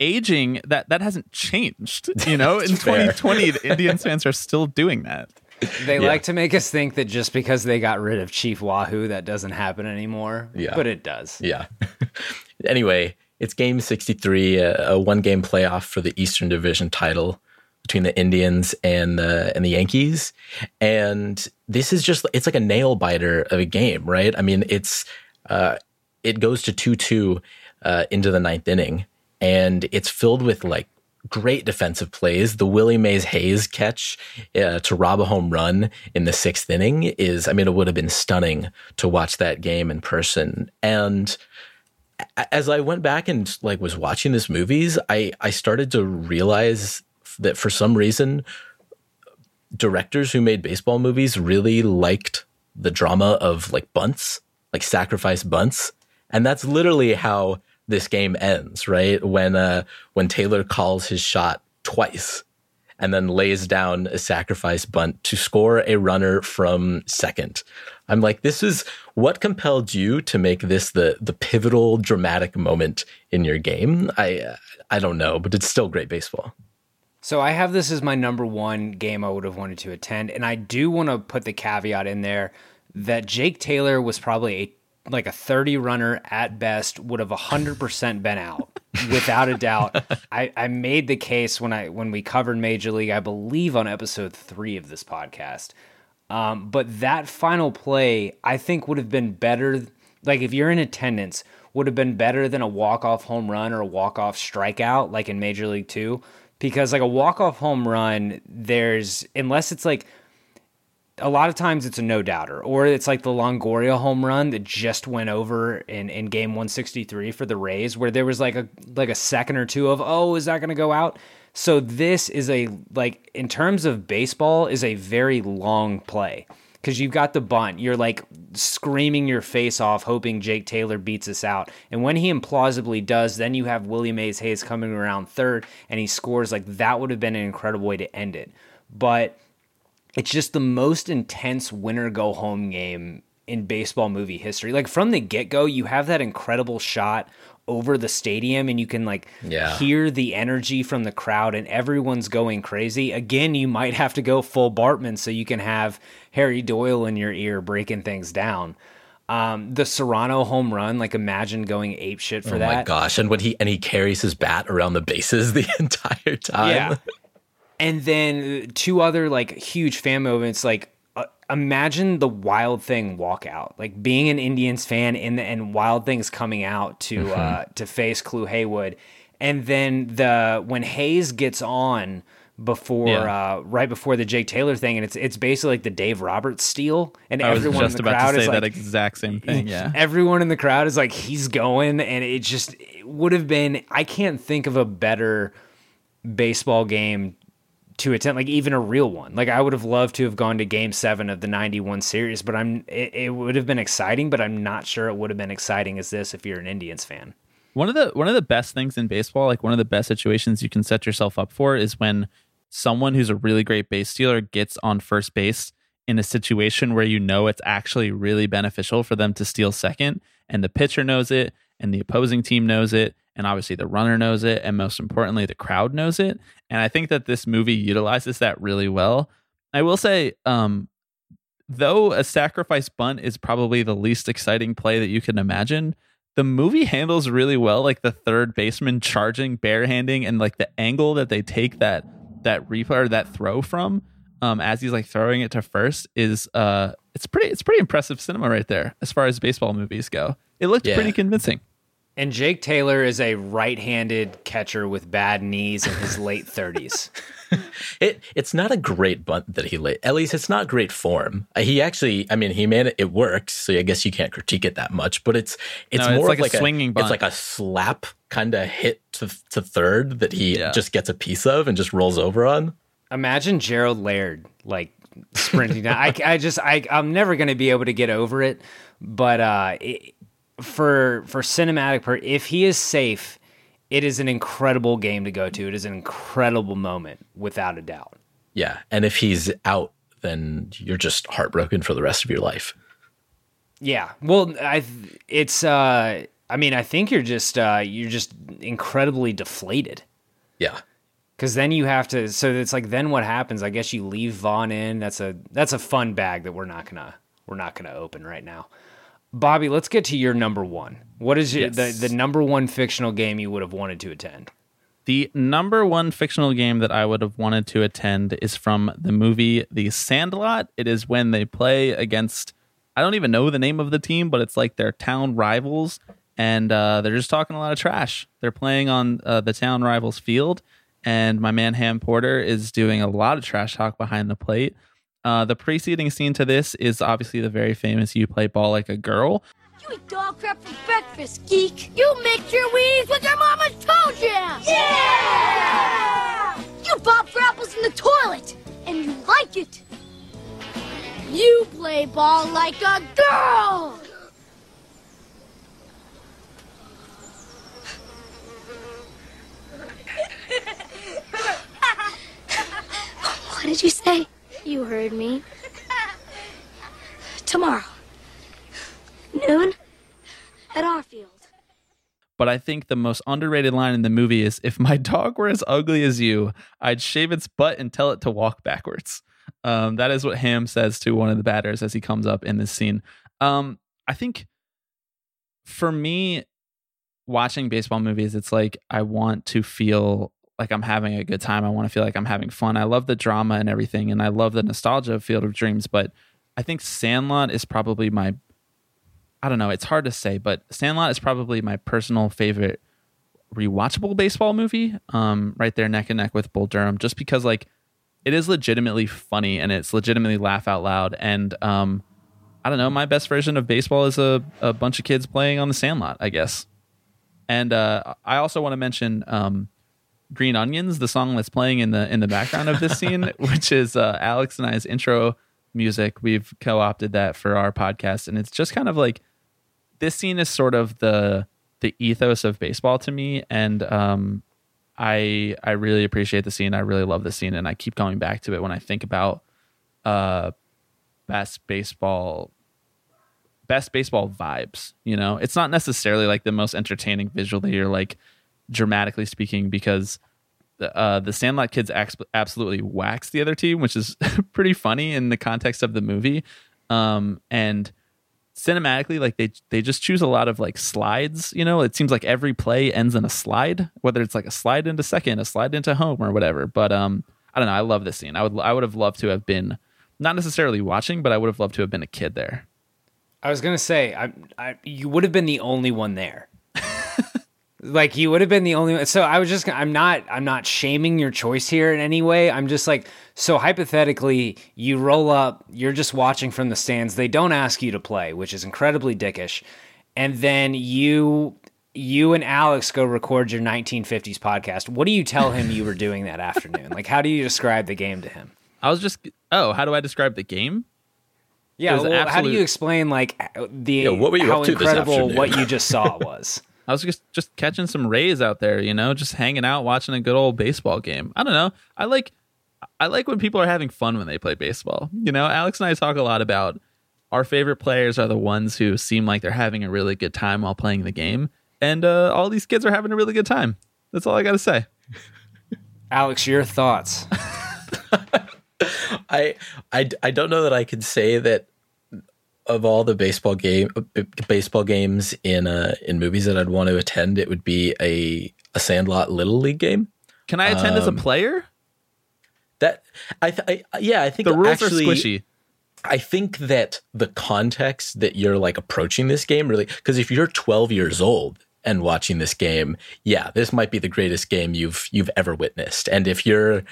Speaker 6: Aging that that hasn't changed. You know, in
Speaker 5: fair.
Speaker 6: 2020, the Indians fans are still doing that.
Speaker 4: They
Speaker 5: Yeah.
Speaker 4: like to make us think that just because they got rid of Chief Wahoo, that doesn't happen anymore.
Speaker 5: Yeah.
Speaker 4: But it does.
Speaker 5: Yeah. anyway, it's game 63, a, a one game playoff for the Eastern Division title between the Indians and the and the Yankees. And this is just it's like a nail biter of a game, right? I mean, it's uh it goes to 2-2 uh into the ninth inning and it's filled with like great defensive plays. The Willie Mays Hayes catch uh, to rob a home run in the sixth inning is, I mean, it would have been stunning to watch that game in person. And as I went back and like was watching this movies, I I started to realize that for some reason, directors who made baseball movies really liked the drama of like bunts, like sacrifice bunts, and that's literally how this game ends, right? When uh when Taylor calls his shot twice and then lays down a sacrifice bunt to score a runner from second. I'm like, this is what compelled you to make this the the pivotal dramatic moment in your game. I I don't know, but it's still great baseball.
Speaker 4: So I have this as my number one game I would have wanted to attend, and I do want to put the caveat in there that Jake Taylor was probably a like a 30 runner at best would have 100% been out without a doubt. I, I made the case when i when we covered major league i believe on episode three of this podcast. Um, but that final play i think would have been better like if you're in attendance would have been better than a walk-off home run or a walk-off strikeout like in major league two. Because like a walk-off home run there's unless it's like a lot of times it's a no doubter, or it's like the Longoria home run that just went over in, in game 163 for the Rays, where there was like a like a second or two of oh, is that going to go out? So this is a like in terms of baseball is a very long play because you've got the bunt, you're like screaming your face off, hoping Jake Taylor beats us out, and when he implausibly does, then you have Willie Mays Hayes coming around third, and he scores. Like that would have been an incredible way to end it, but it's just the most intense winner go home game in baseball movie history. Like from the get go, you have that incredible shot over the stadium and you can like
Speaker 5: Yeah.
Speaker 4: hear the energy from the crowd and everyone's going crazy. Again, you might have to go full Bartman so you can have Harry Doyle in your ear breaking things down. Um, the Cerrano home run, like imagine going ape shit for
Speaker 5: oh
Speaker 4: that.
Speaker 5: Oh my gosh! And when he and he carries his bat around the bases the entire time.
Speaker 4: Yeah. And then two other like huge fan moments, like uh, imagine the Wild Thing walkout, like being an Indians fan in the, and Wild Thing's coming out to
Speaker 5: Mm-hmm.
Speaker 4: uh, to face Clu Haywood, and then the when Hayes gets on before
Speaker 6: Yeah.
Speaker 4: uh, right before the Jake Taylor thing, and it's it's basically like the Dave Roberts steal, and
Speaker 6: I
Speaker 4: everyone in the crowd
Speaker 6: to say
Speaker 4: is
Speaker 6: that
Speaker 4: like,
Speaker 6: exact same thing. Yeah.
Speaker 4: everyone in the crowd is like he's going and it just it would have been i can't think of a better baseball game to attend like even a real one. Like i would have loved to have gone to game seven of the 91 series but i'm it, it would have been exciting but i'm not sure it would have been exciting as this if you're an indians fan.
Speaker 6: One of the one of the best things in baseball, like one of the best situations you can set yourself up for is when someone who's a really great base stealer gets on first base in a situation where you know it's actually really beneficial for them to steal second and the pitcher knows it and the opposing team knows it and obviously the runner knows it, and most importantly, the crowd knows it. And I think that this movie utilizes that really well. I will say, um, though a sacrifice bunt is probably the least exciting play that you can imagine, the movie handles really well like the third baseman charging barehanding and like the angle that they take that that replay or that throw from um as he's like throwing it to first is uh it's pretty it's pretty impressive cinema right there as far as baseball movies go it looked
Speaker 5: Yeah.
Speaker 6: pretty convincing
Speaker 4: And Jake Taylor is a right-handed catcher with bad knees in his late 30s.
Speaker 5: It it's not a great bunt that he laid. At least it's not great form. Uh, He actually, I mean, he made it. It works, so I guess you can't critique it that much. But it's it's
Speaker 6: No, it's
Speaker 5: more
Speaker 6: like
Speaker 5: of
Speaker 6: a
Speaker 5: like
Speaker 6: swinging bunt.
Speaker 5: It's like a slap kind of hit to to third that he
Speaker 6: Yeah.
Speaker 5: just gets a piece of and just rolls over on.
Speaker 4: Imagine Gerald Laird like sprinting down. I, I just I I'm never going to be able to get over it. But uh, it, for for cinematic, per, if he is safe, it is an incredible game to go to. It is an incredible moment, without a doubt.
Speaker 5: Yeah, and if he's out, then you're just heartbroken for the rest of your life.
Speaker 4: Yeah. Well, I it's uh I mean, I think you're just uh you're just incredibly deflated.
Speaker 5: Yeah.
Speaker 4: Cuz then you have to so it's like then what happens? I guess you leave Vaughn in. That's a that's a fun bag that we're not to we're not going to open right now. Bobby, let's get to your number 1. What is your,
Speaker 6: Yes.
Speaker 4: the the number 1 fictional game you would have wanted to attend?
Speaker 6: The number one fictional game that I would have wanted to attend is from the movie The Sandlot. It is when they play against, I don't even know the name of the team, but it's like their town rivals, and uh, they're just talking a lot of trash. They're playing on uh, the town rivals field, and my man Ham Porter is doing a lot of trash talk behind the plate. Uh, the preceding scene to this is obviously the very famous "You Play Ball Like a Girl,"
Speaker 13: You eat dog crap for breakfast, geek. You mix your weeds with your mama's toe jam. Yeah! You bob for apples in the toilet, and you like it. You play ball like a girl. what did you say? You heard me. Tomorrow. Noon at our field.
Speaker 6: But I think the most underrated line in the movie is if my dog were as ugly as you, I'd shave its butt and tell it to walk backwards. Um, that is what Ham says to one of the batters as he comes up in this scene. Um, I think for me, watching baseball movies, it's like I want to feel like I'm having a good time. I want to feel like I'm having fun. I love the drama and everything, and I love the nostalgia of Field of Dreams. But I think Sandlot is probably my I don't know. It's hard to say, but Sandlot is probably my personal favorite rewatchable baseball movie. Um, right there, neck and neck with Bull Durham, just because like it is legitimately funny and it's legitimately laugh out loud. And um, I don't know. My best version of baseball is a, a bunch of kids playing on the Sandlot, I guess. And uh, I also want to mention um, Green Onions, the song that's playing in the in the background of this scene, which is uh, Alex and I's intro music. We've co-opted that for our podcast, and it's just kind of like this scene is sort of the the ethos of baseball to me, and um, I I really appreciate the scene. I really love the scene, and I keep going back to it when I think about uh, best baseball best baseball vibes. You know, it's not necessarily like the most entertaining visually or like dramatically speaking because the uh, the Sandlot kids absolutely wax the other team, which is pretty funny in the context of the movie. Um, and cinematically, like they they just choose a lot of like slides. You know, it seems like every play ends in a slide, whether it's like a slide into second, a slide into home, or whatever. But um, I don't know. I love this scene. I would I would have loved to have been not necessarily watching, but I would have loved to have been a kid there.
Speaker 4: I was gonna say, I, I, you would have been the only one there. Like you would have been the only one. So I was just, I'm not, I'm not shaming your choice here in any way. I'm just like, so hypothetically, you roll up, you're just watching from the stands. They don't ask you to play, which is incredibly dickish. And then you, you and Alex go record your 1950s podcast. What do you tell him you were doing that afternoon? Like, how do you describe the game to him?
Speaker 6: I was just, oh, how do I describe the game?
Speaker 4: Yeah,
Speaker 6: was
Speaker 4: well, how do you explain like the
Speaker 6: Yeah, what were you
Speaker 4: how
Speaker 6: up to this
Speaker 4: incredible
Speaker 6: afternoon?
Speaker 4: what you just saw was?
Speaker 6: I was just just catching some rays out there, you know, just hanging out, watching a good old baseball game. I don't know. I like I like when people are having fun when they play baseball. You know, Alex and I talk a lot about our favorite players are the ones who seem like they're having a really good time while playing the game. and uh, all these kids are having a really good time. That's all I got to say.
Speaker 4: Alex, your thoughts?
Speaker 5: I, I I don't know that I could say that of all the baseball game baseball games in uh in movies that I'd want to attend, it would be a a Sandlot Little League game.
Speaker 6: Can I attend as a
Speaker 5: Um,
Speaker 6: player?
Speaker 5: That I, th- I yeah I think
Speaker 6: The rules
Speaker 5: actually,
Speaker 6: are squishy.
Speaker 5: I think that the context that you're like approaching this game really because if you're 12 years old and watching this game, yeah, this might be the greatest game you've you've ever witnessed. And if you're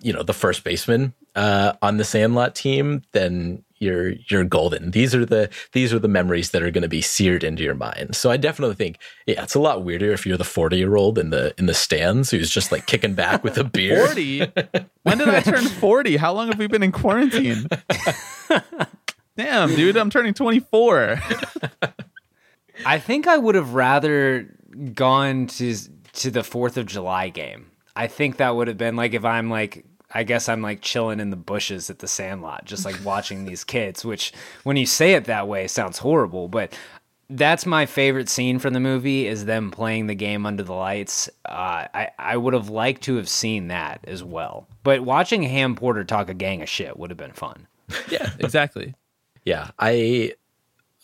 Speaker 5: you know the first baseman uh, on the Sandlot team, then you're you're golden. These are the these are the memories that are going to be seared into your mind. So I definitely think yeah, it's a lot weirder if you're the 40 year old in the in the stands who's just like kicking back with a beer.
Speaker 6: 40? when did I turn 40? How long have we been in quarantine? Damn, dude, I'm turning 24.
Speaker 4: I think I would have rather gone to to the Fourth of July game. I think that would have been like if I'm like I guess I'm like chilling in the bushes at the Sandlot, just like watching these kids. Which, when you say it that way, sounds horrible, but that's my favorite scene from the movie is them playing the game under the lights. Uh, I I would have liked to have seen that as well, but watching Ham Porter talk a gang of shit would have been fun.
Speaker 6: yeah, exactly.
Speaker 5: Yeah, I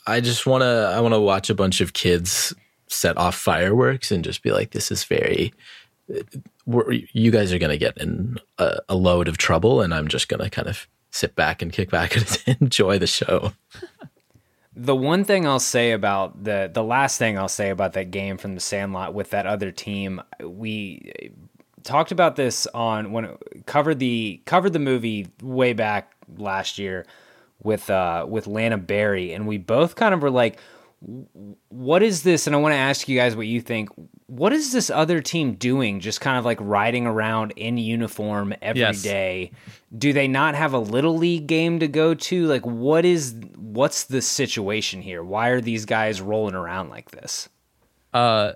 Speaker 5: I just want to I want to watch a bunch of kids set off fireworks and just be like this is very we're, you guys are going to get in a, a load of trouble and I'm just going to kind of sit back and kick back and enjoy the show.
Speaker 4: The one thing I'll say about the the last thing I'll say about that game from the Sandlot with that other team, we talked about this on when it covered the covered the movie way back last year with uh with Lana Berry and we both kind of were like what is this and I want to ask you guys what you think what is this other team doing just kind of like riding around in uniform every day?
Speaker 6: Yes.
Speaker 4: do they not have a little league game to go to like what is what's the situation here why are these guys rolling around like this
Speaker 6: Uh,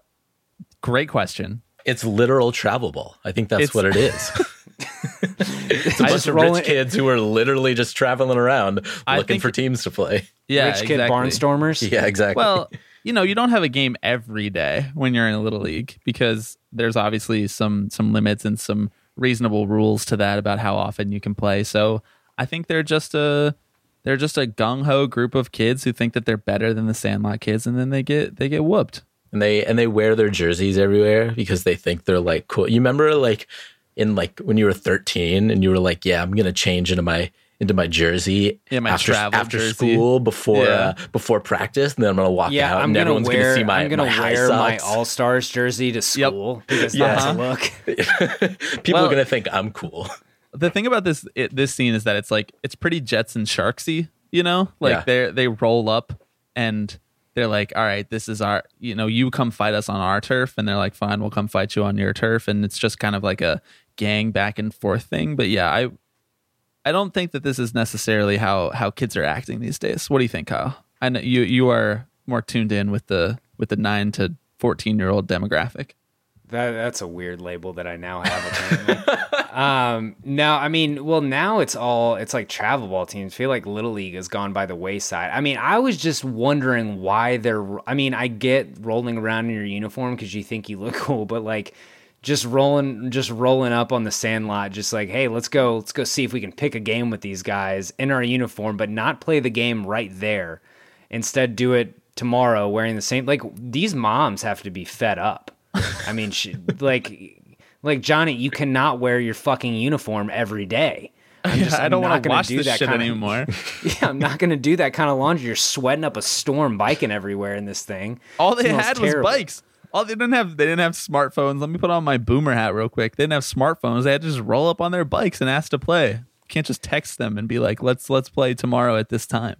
Speaker 6: great question.
Speaker 5: It's literal travel ball. I think that's
Speaker 6: It's-
Speaker 5: what it is. it's a
Speaker 6: I
Speaker 5: bunch of rich
Speaker 6: it-
Speaker 5: kids who are literally just traveling around
Speaker 6: I
Speaker 5: looking for teams to play.
Speaker 6: Yeah,
Speaker 4: rich kid
Speaker 6: exactly.
Speaker 4: barnstormers
Speaker 5: Yeah, exactly.
Speaker 6: Well, you know, you don't have a game every day when you're in a little league because there's obviously some some limits and some reasonable rules to that about how often you can play. So I think they're just a they're just a gung ho group of kids who think that they're better than the Sandlot kids, and then they get they get whooped.
Speaker 5: and they and they wear their jerseys everywhere because they think they're like cool. You remember like in like when you were 13 and you were like, yeah, I'm gonna change into my into my jersey
Speaker 6: Yeah, my
Speaker 5: after after
Speaker 6: jersey.
Speaker 5: school before
Speaker 6: Yeah.
Speaker 5: uh, before practice, and then I'm gonna walk
Speaker 4: yeah
Speaker 5: out
Speaker 4: i'm
Speaker 5: and
Speaker 4: gonna
Speaker 5: everyone's
Speaker 4: wear
Speaker 5: gonna see my
Speaker 4: i'm gonna
Speaker 5: my
Speaker 4: wear my all-stars jersey to school because
Speaker 6: Yeah.
Speaker 4: that's
Speaker 6: Uh-huh.
Speaker 4: look
Speaker 5: People
Speaker 6: Well-
Speaker 5: are gonna think I'm cool.
Speaker 6: the thing about this it, this scene is that it's like it's pretty Jets and Sharksy, you know? Like they they roll up and they're like, "All right, this is our, you know, you come fight us on our turf." And they're like, "Fine, we'll come fight you on your turf." And it's just kind of like a gang back and forth thing. But yeah, I I don't think that this is necessarily how how kids are acting these days. What do you think, Kyle? I know you you are more tuned in with the with the 9 to 14 year old demographic.
Speaker 4: That that's a weird label that I now have um, no, I mean, well, now it's all it's like travel ball teams. I feel like Little League has gone by the wayside. I mean, I was just wondering why they're. I mean, I get rolling around in your uniform because you think you look cool, but like just rolling, just rolling up on the sandlot, just like, hey, let's go, let's go see if we can pick a game with these guys in our uniform, but not play the game right there. Instead, do it tomorrow wearing the same. Like these moms have to be fed up. I mean, she, like, like Johnny, you cannot wear your fucking uniform every day. I'm
Speaker 6: Yeah, I don't want to watch
Speaker 4: do
Speaker 6: this
Speaker 4: that
Speaker 6: shit
Speaker 4: kinda-
Speaker 6: anymore.
Speaker 4: Yeah, I'm not gonna do that kind of laundry. You're sweating up a storm, biking everywhere in this thing.
Speaker 6: All they had
Speaker 4: terrible.
Speaker 6: was bikes. All they didn't have they didn't have smartphones. Let me put on my boomer hat real quick. They didn't have smartphones. They had to just roll up on their bikes and ask to play. Can't just text them and be like, "Let's let's play tomorrow at this time."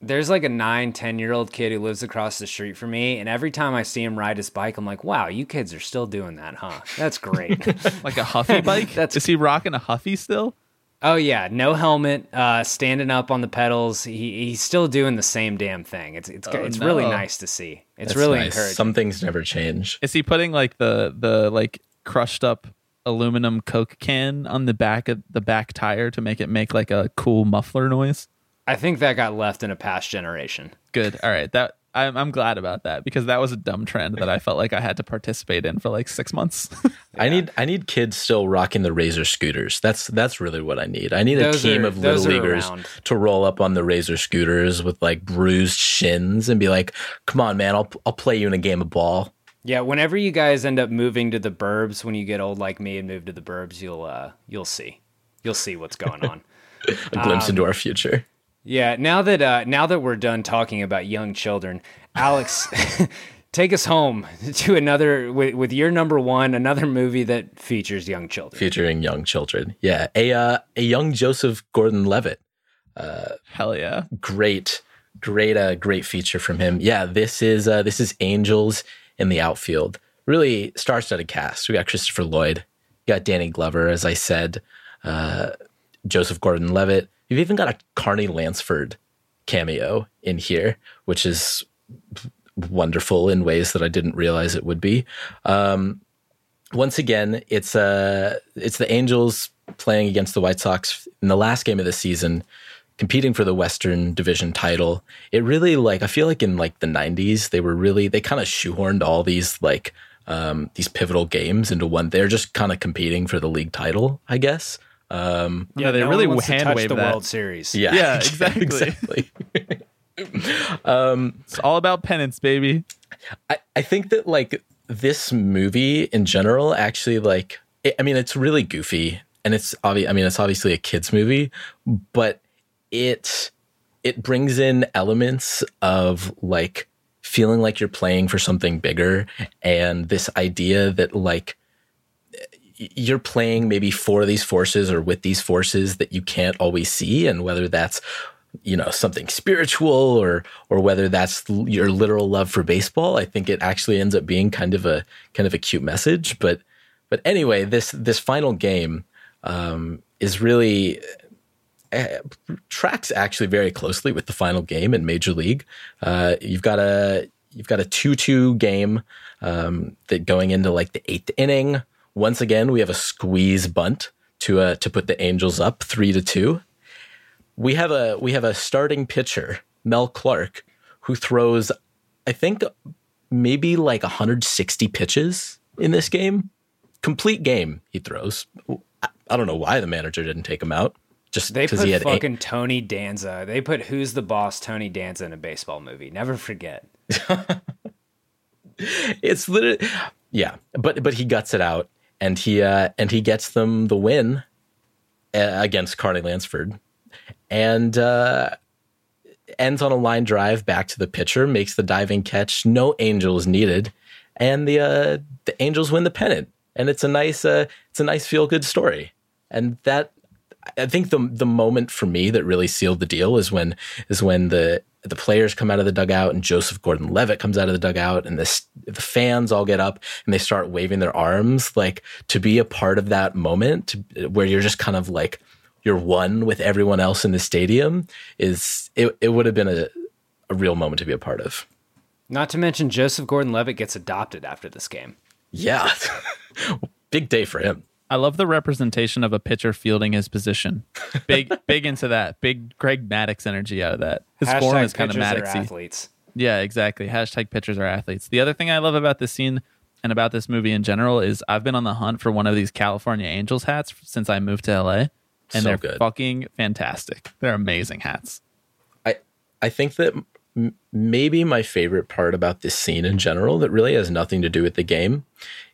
Speaker 4: There's like a nine, 10 year old kid who lives across the street from me, and every time I see him ride his bike, I'm like, wow, you kids are still doing that, huh? That's great.
Speaker 6: Like a Huffy bike.
Speaker 4: That's-
Speaker 6: Is he rocking a Huffy still?
Speaker 4: Oh yeah, no helmet, uh, standing up on the pedals. He, he's still doing the same damn thing. It's it's
Speaker 6: Oh,
Speaker 4: it's really nice to see. It's
Speaker 5: That's
Speaker 4: really
Speaker 5: nice.
Speaker 4: encouraging.
Speaker 5: Some things never change.
Speaker 6: Is he putting like the the like crushed up aluminum Coke can on the back of the back tire to make it make like a cool muffler noise?
Speaker 4: I think that got left in a past generation.
Speaker 6: Good. All right. That I'm I'm glad about that because that was a dumb trend that I felt like I had to participate in for like six months.
Speaker 5: I need I need kids still rocking the Razor scooters. That's that's really what I need. I need
Speaker 4: Those
Speaker 5: a team
Speaker 4: are-
Speaker 5: of little
Speaker 4: those
Speaker 5: leaguers
Speaker 4: around.
Speaker 5: to roll up on the Razor scooters with like bruised shins and be like, "Come on, man, I'll I'll play you in a game of ball."
Speaker 4: Yeah, whenever you guys end up moving to the burbs, when you get old like me and move to the burbs, you'll uh, you'll see, you'll see what's going on.
Speaker 5: A glimpse
Speaker 4: Um,
Speaker 5: into our future.
Speaker 4: Yeah, now that uh, now that we're done talking about young children, Alex, take us home to another with, with your number one, another movie that features young children.
Speaker 5: featuring young children. Yeah, a uh, a young Joseph Gordon-Levitt.
Speaker 6: Hell yeah.
Speaker 5: Great, great, uh, great feature from him. Yeah, this is uh, this is Angels in the outfield. Really star-studded cast. We got Christopher Lloyd, we got Danny Glover, as I said, uh, Joseph Gordon-Levitt. You've even got a Carney Lansford cameo in here, which is wonderful in ways that I didn't realize it would be. Um, once again, it's uh it's the Angels playing against the White Sox in the last game of the season, competing for the Western Division title. It really like I feel like in like the '90s they were really they kind of shoehorned all these like um, these pivotal games into one. They're just kind of competing for the league title, I guess. Um,
Speaker 6: Yeah, they
Speaker 4: no
Speaker 6: really
Speaker 4: one wants to
Speaker 6: hand
Speaker 4: touch
Speaker 6: wave
Speaker 4: the
Speaker 6: that.
Speaker 4: World Series.
Speaker 5: yeah,
Speaker 6: Yeah, exactly. It's all about penance, baby.
Speaker 5: I, I think that like this movie in general actually like it, I mean it's really goofy and it's obvious I mean it's obviously a kids movie but it it brings in elements of like feeling like you're playing for something bigger and this idea that like y- you're playing maybe for these forces or with these forces that you can't always see and whether that's you know something spiritual or or whether that's your literal love for baseball i think it actually ends up being kind of a kind of a cute message. But but anyway this this final game um is really uh, tracks actually very closely with the final game in major league. Uh you've got a you've got a 2-2 game um that going into like the eighth inning once again we have a squeeze bunt to uh to put the angels up 3 to 2 we have a we have a starting pitcher, Mel Clark, who throws I think maybe like 160 pitches in this game. Complete game he throws. I- don't know why the manager didn't take him out. Just
Speaker 4: They
Speaker 5: because
Speaker 4: put
Speaker 5: he had eight,
Speaker 4: fucking Tony Danza. They put Who's the Boss Tony Danza in a baseball movie. Never forget.
Speaker 5: it's literally yeah but but he guts it out and he uh and he gets them the win uh, against carney lansford. And uh ends on a line drive back to the pitcher makes the diving catch. No angels needed. And the uh the angels win the pennant. And it's a nice uh it's a nice feel good story. And that I think the the moment for me that really sealed the deal is when is when the the players come out of the dugout and Joseph Gordon-Levitt comes out of the dugout and this the fans all get up and they start waving their arms like to be a part of that moment to, where you're just kind of like you're one with everyone else in the stadium is it it would have been a a real moment to be a part of.
Speaker 4: Not to mention Joseph Gordon-Levitt gets adopted after this game.
Speaker 5: Yeah. Big day for him.
Speaker 6: I love the representation of a pitcher fielding his position. Big, big into that. Big Greg Maddux energy out of that. His form is kind of Madduxy.
Speaker 4: athletes.
Speaker 6: Yeah, exactly. Hashtag pitchers are athletes. The other thing I love about this scene and about this movie in general is I've been on the hunt for one of these California Angels hats since I moved to LA, and
Speaker 5: So
Speaker 6: they're
Speaker 5: good.
Speaker 6: fucking fantastic. They're amazing hats.
Speaker 5: I I think that m- maybe my favorite part about this scene in general that really has nothing to do with the game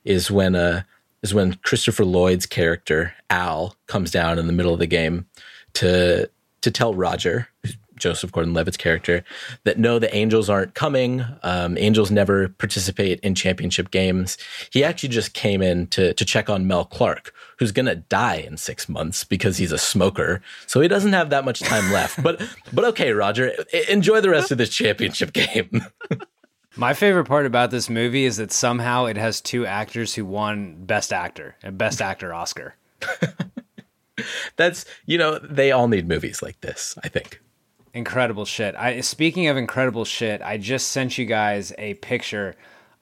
Speaker 5: is when uh is when Christopher Lloyd's character Al comes down in the middle of the game to to tell Roger Joseph Gordon-Levitt's character that no the Angels aren't coming. Um Angels never participate in championship games. He actually just came in to to check on Mel Clark who's going to die in 6 months because he's a smoker. So he doesn't have that much time left. But but okay Roger enjoy the rest of this championship game
Speaker 4: My favorite part about this movie is that somehow it has two actors who won Best Actor and Best Actor Oscar.
Speaker 5: that's you know they all need movies like this I think
Speaker 4: Incredible shit. I speaking of incredible shit, I just sent you guys a picture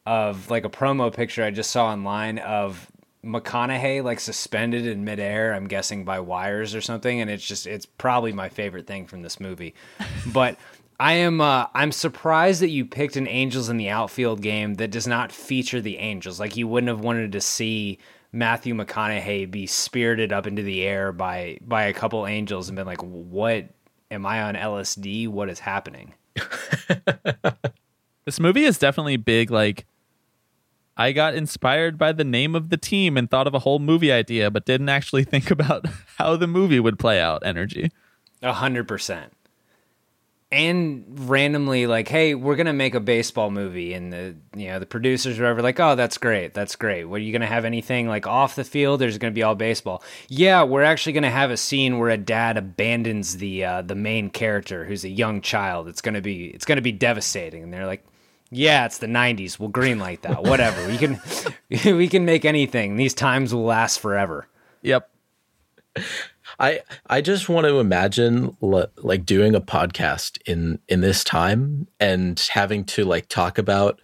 Speaker 4: of like a promo picture I just saw online of McConaughey like suspended in midair, I'm guessing by wires or something, and it's just it's probably my favorite thing from this movie. but I am uh, I'm surprised that you picked an Angels in the outfield game that does not feature the Angels. Like you wouldn't have wanted to see Matthew McConaughey be spirited up into the air by by a couple Angels and been like, "What am I on LSD? What is happening?"
Speaker 6: this movie is definitely big. Like I got inspired by the name of the team and thought of a whole movie idea, but didn't actually think about how the movie would play out. Energy,
Speaker 4: a hundred percent and randomly like hey we're gonna make a baseball movie and the you know the producers are ever like oh that's great that's great. What are you gonna have anything like off the field there's gonna be all baseball? Yeah we're actually gonna have a scene where a dad abandons the uh, the main character who's a young child. It's gonna be it's gonna be devastating. And they're like yeah it's the 90s we'll green like that. Whatever. We can we can make anything. These times will last forever.
Speaker 6: Yep
Speaker 5: I I just want to imagine like doing a podcast in in this time and having to like talk about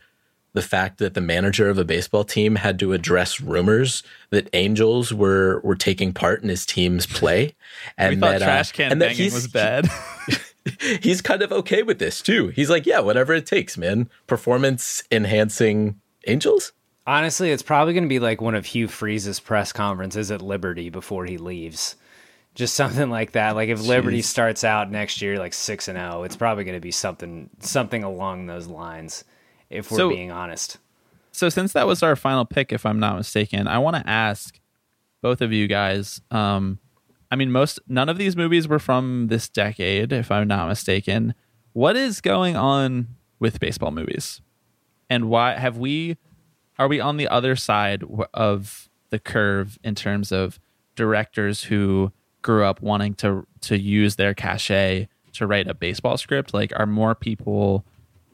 Speaker 5: the fact that the manager of a baseball team had to address rumors that Angels were were taking part in his team's play,
Speaker 6: and we that trash can uh, and that he's, was bad.
Speaker 5: he's kind of okay with this too. He's like, yeah, whatever it takes, man. Performance enhancing Angels.
Speaker 4: Honestly, it's probably going to be like one of Hugh Freeze's press conferences at Liberty before he leaves just something like that. Like if Jeez. Liberty starts out next year like six and zero, it's probably going to be something something along those lines. If we're so, being honest.
Speaker 6: So since that was our final pick, if I'm not mistaken, I want to ask both of you guys. Um, I mean, most none of these movies were from this decade, if I'm not mistaken. What is going on with baseball movies, and why have we? Are we on the other side of the curve in terms of directors who grew up wanting to to use their cachet to write a baseball script like are more people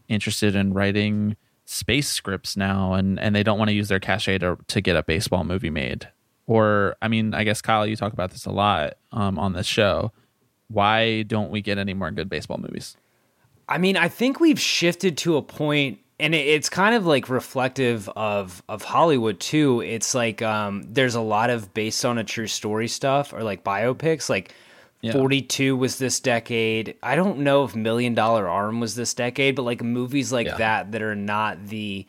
Speaker 6: interested in writing space scripts now and and they don't want to use their cachet to to get a baseball movie made? Or i mean i guess kyle you talk about this a lot um, on this show. Why don't we get any more good baseball movies?
Speaker 4: I mean i think we've shifted to a point and it's kind of like reflective of of Hollywood too. It's like um, there's a lot of based on a true story stuff or like biopics. Like yeah. 42 was this decade. I don't know if Million Dollar Arm was this decade, but like movies like yeah. that that are not the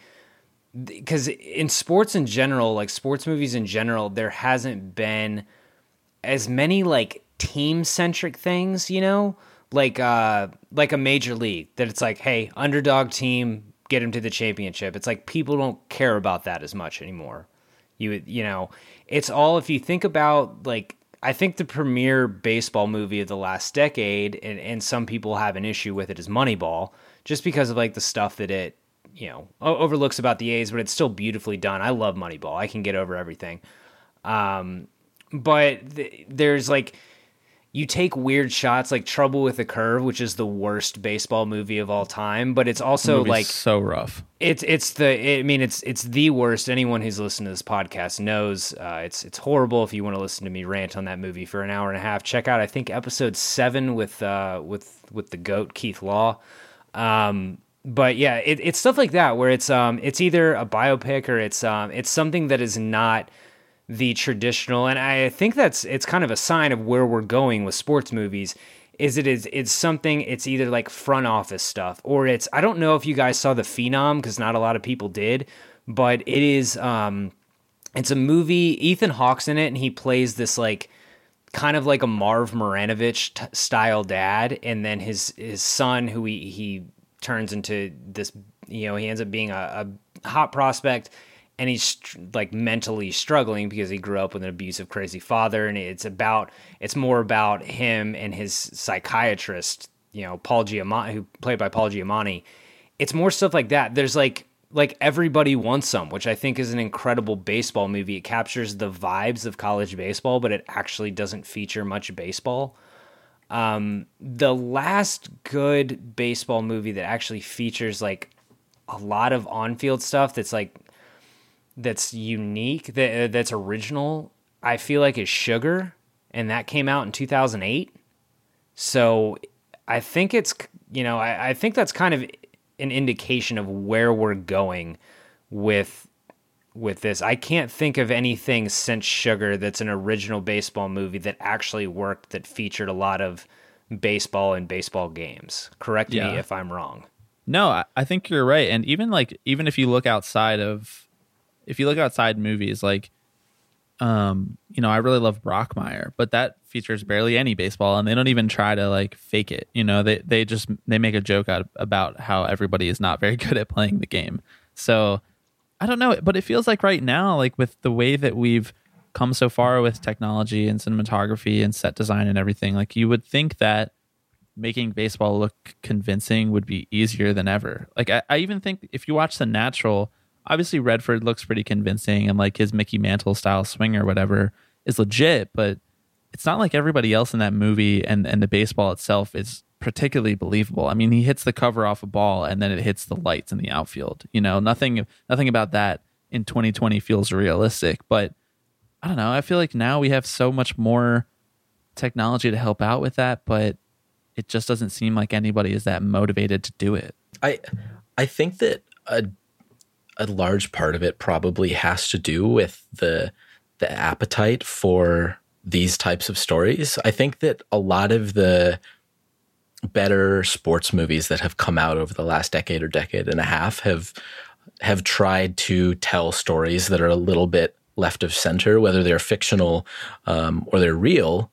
Speaker 4: because in sports in general, like sports movies in general, there hasn't been as many like team centric things, you know, like uh like a major league that it's like, hey, underdog team get him to the championship. It's like people don't care about that as much anymore. You you know, it's all if you think about like I think the premier baseball movie of the last decade, and, and some people have an issue with it, is Moneyball, just because of like the stuff that it you know overlooks about the A's, but it's still beautifully done. I love Moneyball. I can get over everything. Um, but th- there's like you take weird shots like Trouble with the Curve, which is the worst baseball movie of all time, but it's also like
Speaker 6: so rough.
Speaker 4: It's it's the I mean it's it's the worst. Anyone who's listened to this podcast knows uh, it's it's horrible. If you want to listen to me rant on that movie for an hour and a half, check out I think episode seven with uh, with with the goat Keith Law. Um, but yeah, it, it's stuff like that where it's um it's either a biopic or it's um it's something that is not the traditional and I think that's it's kind of a sign of where we're going with sports movies is it is it's something it's either like front office stuff or it's I don't know if you guys saw the Phenom cuz not a lot of people did but it is um it's a movie Ethan Hawke's in it and he plays this like kind of like a Marv Marinovich t- style dad and then his his son who he he turns into this you know he ends up being a, a hot prospect and he's like mentally struggling because he grew up with an abusive crazy father and it's about it's more about him and his psychiatrist you know paul giamatti who played by paul giamatti. It's more stuff like that. There's like like everybody wants some which i think is an incredible baseball movie. It captures the vibes of college baseball but it actually doesn't feature much baseball. Um the last good baseball movie that actually features like a lot of on-field stuff that's like that's unique that uh, that's original i feel like is sugar and that came out in 2008 so i think it's you know I, I think that's kind of an indication of where we're going with with this i can't think of anything since sugar that's an original baseball movie that actually worked that featured a lot of baseball and baseball games. Correct
Speaker 6: Yeah.
Speaker 4: me if I'm wrong.
Speaker 6: No, I, I think you're right. And even like even if you look outside of if you look outside movies, like um, you know, I really love Brockmire, but that features barely any baseball and they don't even try to like fake it. You know, they they just they make a joke out about how everybody is not very good at playing the game. So I don't know, but it feels like right now, like with the way that we've come so far with technology and cinematography and set design and everything, like you would think that making baseball look convincing would be easier than ever. Like I, I even think if you watch The Natural, obviously Redford looks pretty convincing and like his Mickey Mantle style swing or whatever is legit, but it's not like everybody else in that movie and and the baseball itself is particularly believable. I mean, he hits the cover off a ball and then it hits the lights in the outfield. You know, nothing nothing about that in 2020 feels realistic, but I don't know. I feel like now we have so much more technology to help out with that, but it just doesn't seem like anybody is that motivated to do it.
Speaker 5: I I think that a a large part of it probably has to do with the the appetite for these types of stories. I think that a lot of the better sports movies that have come out over the last decade or decade and a half have have tried to tell stories that are a little bit left of center, whether they're fictional um, or they're real.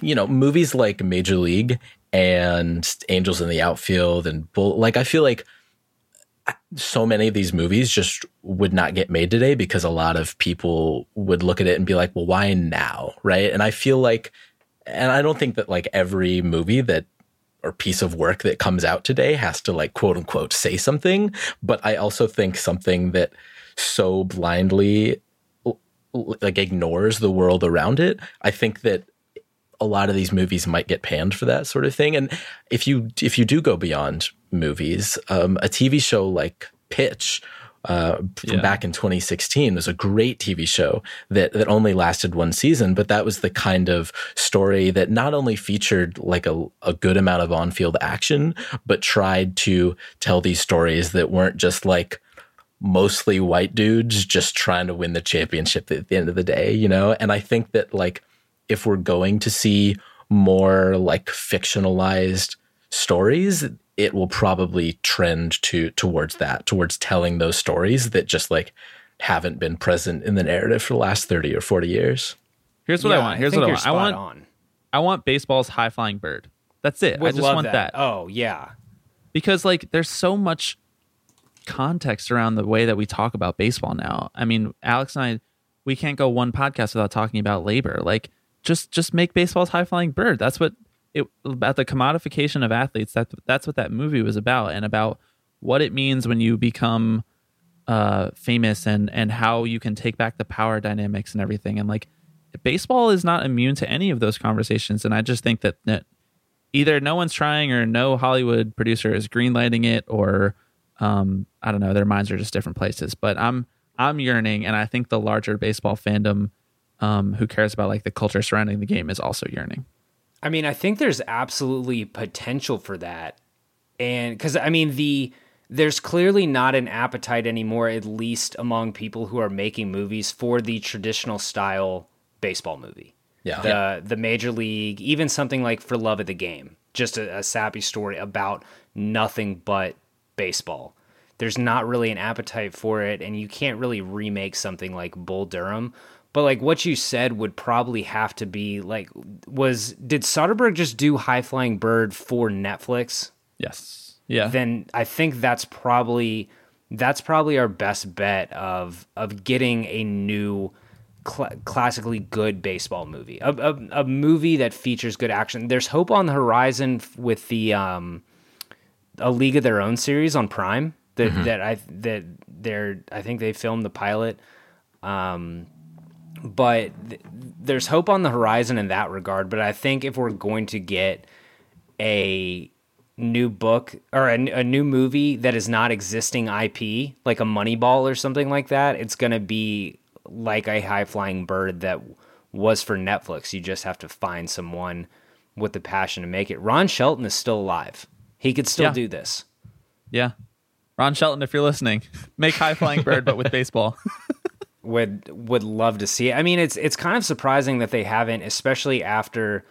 Speaker 5: You know, movies like Major League and Angels in the Outfield and Bull, like I feel like so many of these movies just would not get made today because a lot of people would look at it and be like, well, why now? Right. And I feel like, and I don't think that like every movie that or piece of work that comes out today has to like quote unquote say something. But I also think something that so blindly like ignores the world around it. I think that a lot of these movies might get panned for that sort of thing. And if you if you do go beyond movies, um, a TV show like Pitch uh, from
Speaker 6: Yeah.
Speaker 5: back in 2016 was a great TV show that that only lasted one season, but that was the kind of story that not only featured like a, a good amount of on field action, but tried to tell these stories that weren't just like mostly white dudes just trying to win the championship at the end of the day, you know? And I think that like if we're going to see more like fictionalized stories, it will probably trend to towards that, towards telling those stories that just like haven't been present in the narrative for the last 30 or 40 years.
Speaker 6: Here's what I want. Here's
Speaker 4: think
Speaker 6: what I want. I want
Speaker 4: on.
Speaker 6: I want baseball's high flying bird. That's it.
Speaker 4: Would
Speaker 6: I just
Speaker 4: love
Speaker 6: want that.
Speaker 4: Oh yeah.
Speaker 6: because like there's so much context around the way that we talk about baseball now. I mean, Alex and I, we can't go one podcast without talking about labor. Like, just just make baseball's high flying bird. That's what it about the commodification of athletes. That that's what that movie was about, and about what it means when you become uh, famous and and how you can take back the power dynamics and everything. And like, baseball is not immune to any of those conversations. And I just think that, that either no one's trying or no Hollywood producer is greenlighting it or um, I don't know, their minds are just different places. But I'm I'm yearning and I think the larger baseball fandom um, who cares about like the culture surrounding the game is also yearning.
Speaker 4: I mean, I think there's absolutely potential for that. And because, I mean, the there's clearly not an appetite anymore, at least among people who are making movies for the traditional style baseball movie.
Speaker 5: Yeah.
Speaker 4: The the major league, even something like For Love of the Game, just a, a sappy story about nothing but baseball. There's not really an appetite for it, and you can't really remake something like Bull Durham. But like what you said would probably have to be like was did Soderbergh just do High Flying Bird for Netflix?
Speaker 6: Yes. Yeah.
Speaker 4: Then I think that's probably that's probably our best bet of of getting a new cl- classically good baseball movie, a, a a movie that features good action. There's hope on the horizon with the um a League of Their Own series on Prime that
Speaker 5: Mhm.
Speaker 4: that I that they're I think they filmed the pilot. Um, but th- there's hope on the horizon in that regard. But I think if we're going to get a new book or a new movie that is not existing IP, like a Moneyball or something like that, it's going to be like a high flying bird that was for Netflix. You just have to find someone with the passion to make it. Ron Shelton is still alive. He could still
Speaker 6: Yeah.
Speaker 4: do this.
Speaker 6: Yeah. Ron Shelton, if you're listening, make high flying bird, but with baseball.
Speaker 4: would would love to see it. I mean, it's it's kind of surprising that they haven't, especially after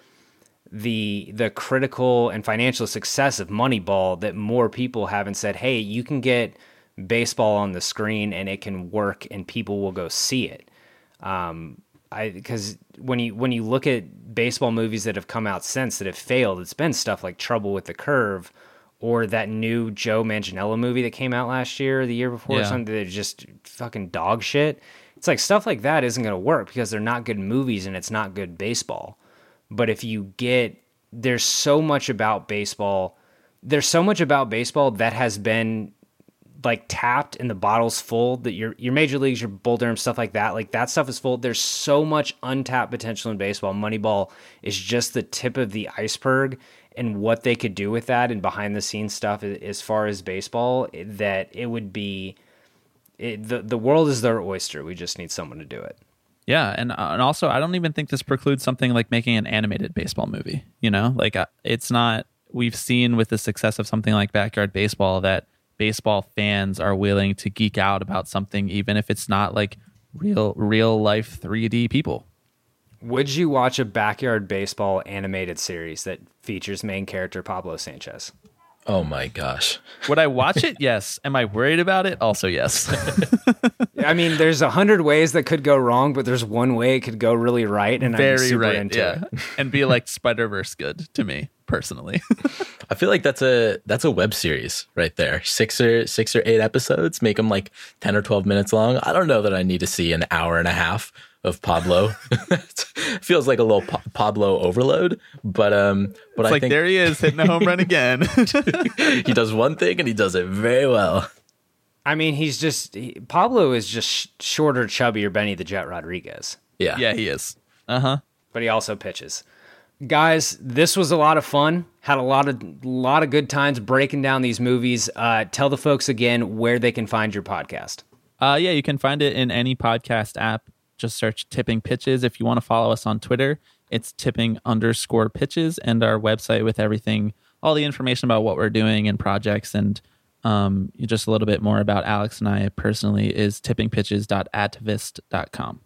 Speaker 4: the the critical and financial success of Moneyball that more people haven't said, "Hey, you can get baseball on the screen and it can work and people will go see it." Um, I because when you when you look at baseball movies that have come out since that have failed, it's been stuff like Trouble with the Curve or that new Joe Manganiello movie that came out last year or the year before,
Speaker 6: Yeah.
Speaker 4: or something that just fucking dog shit. It's like stuff like that isn't going to work because they're not good movies and it's not good baseball. But if you get, there's so much about baseball. There's so much about baseball that has been like tapped and the bottle's full that your your major leagues, your Bull Durham, stuff like that, like that stuff is full. There's so much untapped potential in baseball. Moneyball is just the tip of the iceberg and what they could do with that and behind the scenes stuff as far as baseball that it would be it, the the world is their oyster. We just need someone to do it.
Speaker 6: Yeah, and uh, and also I don't even think this precludes something like making an animated baseball movie. You know, like uh, it's not. We've seen with the success of something like Backyard Baseball that baseball fans are willing to geek out about something, even if it's not like real real life 3D people.
Speaker 4: Would you watch a backyard baseball animated series that features main character Pablo Sanchez?
Speaker 5: Oh my gosh.
Speaker 6: Would I watch it? Yes. Am I worried about it? Also, yes.
Speaker 4: I mean, there's a hundred ways that could go wrong, but there's one way it could go really right, and I'm
Speaker 6: Very
Speaker 4: super
Speaker 6: right.
Speaker 4: into
Speaker 6: Yeah,
Speaker 4: it.
Speaker 6: and be like Spider Verse good to me personally.
Speaker 5: I feel like that's a that's a web series right there. Six or six or eight episodes, make them like ten or twelve minutes long. I don't know that I need to see an hour and a half of Pablo. Feels like a little pa- Pablo overload, but um, but
Speaker 6: it's
Speaker 5: I
Speaker 6: like
Speaker 5: think
Speaker 6: there he is hitting a home run again.
Speaker 5: he does one thing and he does it very well.
Speaker 4: I mean, he's just he, Pablo is just sh- shorter, chubbier Benny the Jet Rodriguez.
Speaker 5: Yeah,
Speaker 6: yeah, he is. Uh huh.
Speaker 4: but he also pitches. Guys, this was a lot of fun. Had a lot of lot of good times breaking down these movies. Uh, tell the folks again where they can find your podcast.
Speaker 6: Uh, yeah, you can find it in any podcast app. Just search Tipping Pitches. If you want to follow us on Twitter, it's tipping underscore pitches and our website with everything, all the information about what we're doing and projects and um, just a little bit more about Alex and I personally is tippingpitches.atavist.com.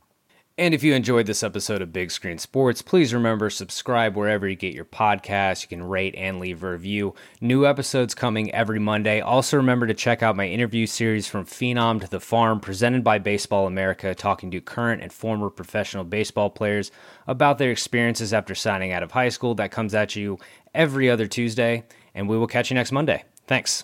Speaker 4: And if you enjoyed this episode of Big Screen Sports, please remember subscribe wherever you get your podcasts. You can rate and leave a review. New episodes coming every Monday. Also remember to check out my interview series from Phenom to the Farm, presented by Baseball America, talking to current and former professional baseball players about their experiences after signing out of high school. That comes at you every other Tuesday, and we will catch you next Monday. Thanks.